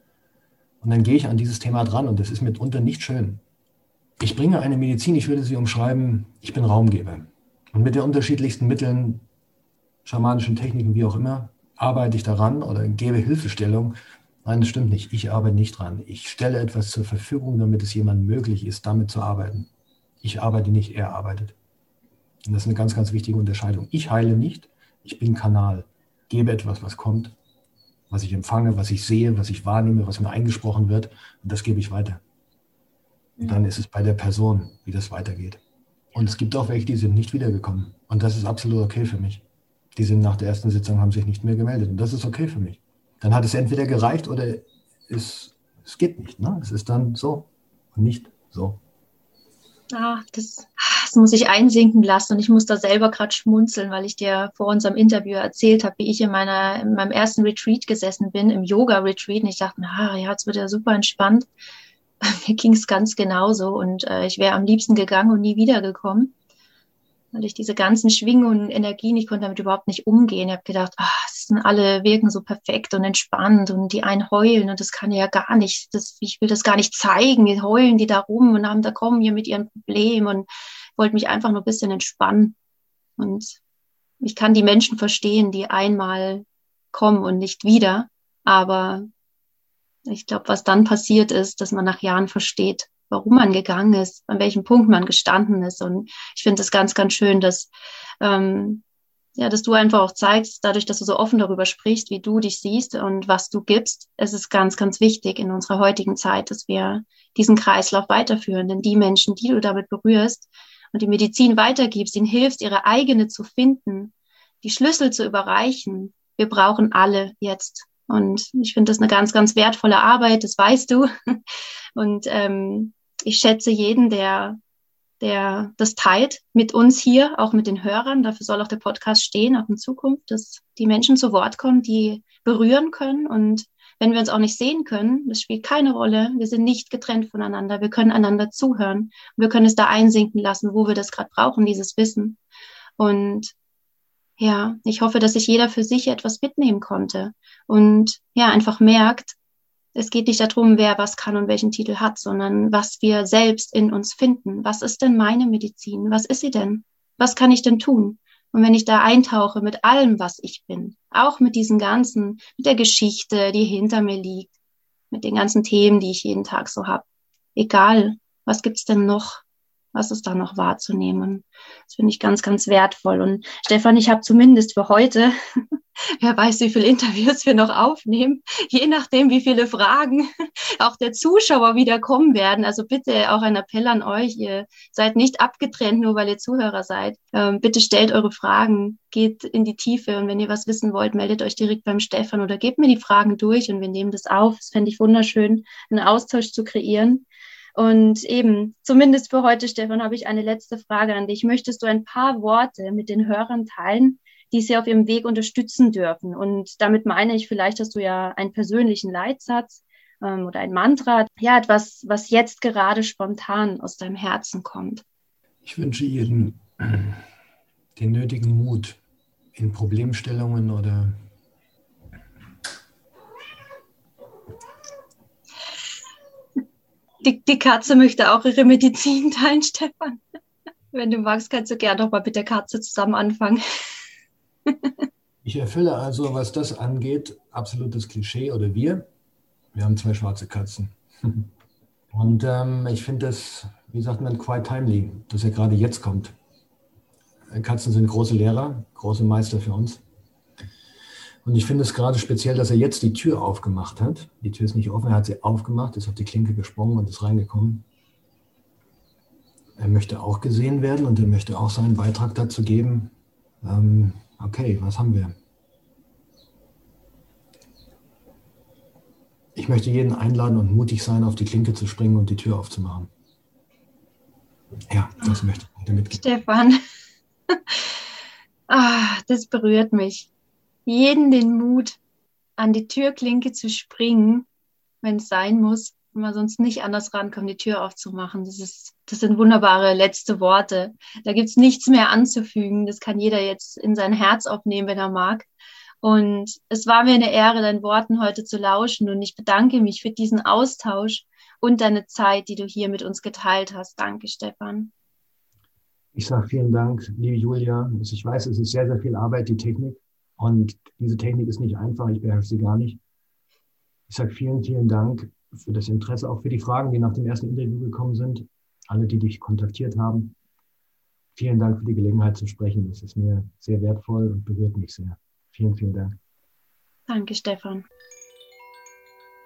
Und dann gehe ich an dieses Thema dran und das ist mitunter nicht schön. Ich bringe eine Medizin, ich würde sie umschreiben, ich bin Raumgeber. Und mit den unterschiedlichsten Mitteln, schamanischen Techniken, wie auch immer, arbeite ich daran oder gebe Hilfestellung. Nein, das stimmt nicht. Ich arbeite nicht dran. Ich stelle etwas zur Verfügung, damit es jemandem möglich ist, damit zu arbeiten. Ich arbeite nicht, er arbeitet. Und das ist eine ganz, ganz wichtige Unterscheidung. Ich heile nicht, ich bin Kanal. Gebe etwas, was kommt, was ich empfange, was ich sehe, was ich wahrnehme, was mir eingesprochen wird. Und das gebe ich weiter. Und dann ist es bei der Person, wie das weitergeht. Und es gibt auch welche, die sind nicht wiedergekommen. Und das ist absolut okay für mich. Die sind nach der ersten Sitzung, haben sich nicht mehr gemeldet. Und das ist okay für mich. Dann hat es entweder gereicht oder es, es geht nicht. Ne? Es ist dann so und nicht so. Ah, das, das muss ich einsinken lassen und ich muss da selber gerade schmunzeln, weil ich dir vor unserem Interview erzählt habe, wie ich in, meiner, in meinem ersten Retreat gesessen bin, im Yoga-Retreat. Und ich dachte, na ja, jetzt wird ja super entspannt. Mir ging es ganz genauso und äh, ich wäre am liebsten gegangen und nie wiedergekommen weil ich diese ganzen Schwingungen und Energien, ich konnte damit überhaupt nicht umgehen. Ich habe gedacht, ach, sind alle wirken so perfekt und entspannt und die einen heulen und das kann ja gar nicht, das, ich will das gar nicht zeigen. Die heulen die da rum und haben da kommen hier mit ihren Problemen und wollte mich einfach nur ein bisschen entspannen. Und ich kann die Menschen verstehen, die einmal kommen und nicht wieder. Aber ich glaube, was dann passiert ist, dass man nach Jahren versteht, warum man gegangen ist, an welchem Punkt man gestanden ist. Und ich finde es ganz, ganz schön, dass, ähm, ja, dass du einfach auch zeigst, dadurch, dass du so offen darüber sprichst, wie du dich siehst und was du gibst, es ist ganz, ganz wichtig in unserer heutigen Zeit, dass wir diesen Kreislauf weiterführen. Denn die Menschen, die du damit berührst und die Medizin weitergibst, ihnen hilfst, ihre eigene zu finden, die Schlüssel zu überreichen. Wir brauchen alle jetzt. Und ich finde das eine ganz, ganz wertvolle Arbeit, das weißt du. Und ähm, ich schätze jeden, der, der das teilt mit uns hier, auch mit den Hörern. Dafür soll auch der Podcast stehen, auch in Zukunft, dass die Menschen zu Wort kommen, die berühren können. Und wenn wir uns auch nicht sehen können, das spielt keine Rolle. Wir sind nicht getrennt voneinander. Wir können einander zuhören. Wir können es da einsinken lassen, wo wir das gerade brauchen, dieses Wissen. Und ja, ich hoffe, dass sich jeder für sich etwas mitnehmen konnte und ja, einfach merkt, es geht nicht darum, wer was kann und welchen Titel hat, sondern was wir selbst in uns finden. Was ist denn meine Medizin? Was ist sie denn? Was kann ich denn tun? Und wenn ich da eintauche mit allem, was ich bin, auch mit diesen ganzen, mit der Geschichte, die hinter mir liegt, mit den ganzen Themen, die ich jeden Tag so habe, egal, was gibt's denn noch? Was ist da noch wahrzunehmen. Das finde ich ganz, ganz wertvoll. Und Stefan, ich habe zumindest für heute, wer weiß, wie viele Interviews wir noch aufnehmen, je nachdem, wie viele Fragen auch der Zuschauer wieder kommen werden. Also bitte auch ein Appell an euch, ihr seid nicht abgetrennt, nur weil ihr Zuhörer seid. Ähm, bitte stellt eure Fragen, geht in die Tiefe und wenn ihr was wissen wollt, meldet euch direkt beim Stefan oder gebt mir die Fragen durch und wir nehmen das auf. Das fände ich wunderschön, einen Austausch zu kreieren. Und eben, zumindest für heute, Stefan, habe ich eine letzte Frage an dich. Möchtest du ein paar Worte mit den Hörern teilen, die sie auf ihrem Weg unterstützen dürfen? Und damit meine ich, vielleicht hast du ja einen persönlichen Leitsatz ähm, oder ein Mantra, ja, etwas, was jetzt gerade spontan aus deinem Herzen kommt. Ich wünsche jedem den nötigen Mut in Problemstellungen oder Die, die Katze möchte auch ihre Medizin teilen, Stefan. Wenn du magst, kannst du gerne noch mal mit der Katze zusammen anfangen. Ich erfülle also, was das angeht, absolutes Klischee oder wir. Wir haben zwei schwarze Katzen. Und ähm, ich finde das, wie sagt man, quite timely, dass er gerade jetzt kommt. Katzen sind große Lehrer, große Meister für uns. Und ich finde es gerade speziell, dass er jetzt die Tür aufgemacht hat. Die Tür ist nicht offen, er hat sie aufgemacht, ist auf die Klinke gesprungen und ist reingekommen. Er möchte auch gesehen werden und er möchte auch seinen Beitrag dazu geben. Ähm, okay, was haben wir? Ich möchte jeden einladen und mutig sein, auf die Klinke zu springen und die Tür aufzumachen. Ja, das möchte ich mitgeben. Stefan, ah, das berührt mich jeden den Mut, an die Türklinke zu springen, wenn es sein muss, wenn man sonst nicht anders rankommt, die Tür aufzumachen. Das ist, das sind wunderbare letzte Worte. Da gibt's nichts mehr anzufügen. Das kann jeder jetzt in sein Herz aufnehmen, wenn er mag. Und es war mir eine Ehre, deinen Worten heute zu lauschen. Und ich bedanke mich für diesen Austausch und deine Zeit, die du hier mit uns geteilt hast. Danke, Stefan. Ich sage vielen Dank, liebe Julia. Ich weiß, es ist sehr, sehr viel Arbeit, die Technik. Und diese Technik ist nicht einfach, ich beherrsche sie gar nicht. Ich sage vielen, vielen Dank für das Interesse, auch für die Fragen, die nach dem ersten Interview gekommen sind. Alle, die dich kontaktiert haben. Vielen Dank für die Gelegenheit zu sprechen. Das ist mir sehr wertvoll und berührt mich sehr. Vielen, vielen Dank. Danke, Stefan.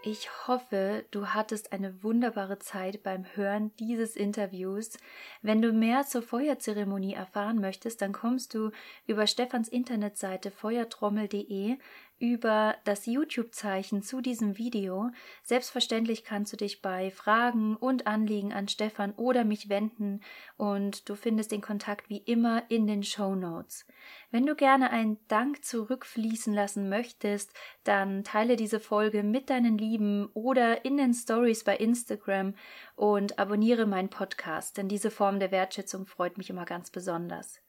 Ich hoffe, du hattest eine wunderbare Zeit beim Hören dieses Interviews. Wenn du mehr zur Feuerzeremonie erfahren möchtest, dann kommst du über Stefans Internetseite feuertrommel.de über das YouTube-Zeichen zu diesem Video. Selbstverständlich kannst du dich bei Fragen und Anliegen an Stefan oder mich wenden und du findest den Kontakt wie immer in den Show Notes. Wenn du gerne einen Dank zurückfließen lassen möchtest, dann teile diese Folge mit deinen Lieben oder in den Stories bei Instagram und abonniere meinen Podcast, denn diese Form der Wertschätzung freut mich immer ganz besonders.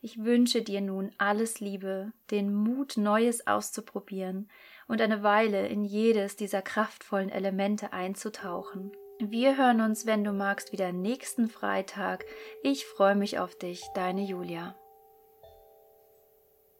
Ich wünsche dir nun alles Liebe, den Mut, Neues auszuprobieren und eine Weile in jedes dieser kraftvollen Elemente einzutauchen. Wir hören uns, wenn du magst, wieder nächsten Freitag. Ich freue mich auf dich, deine Julia.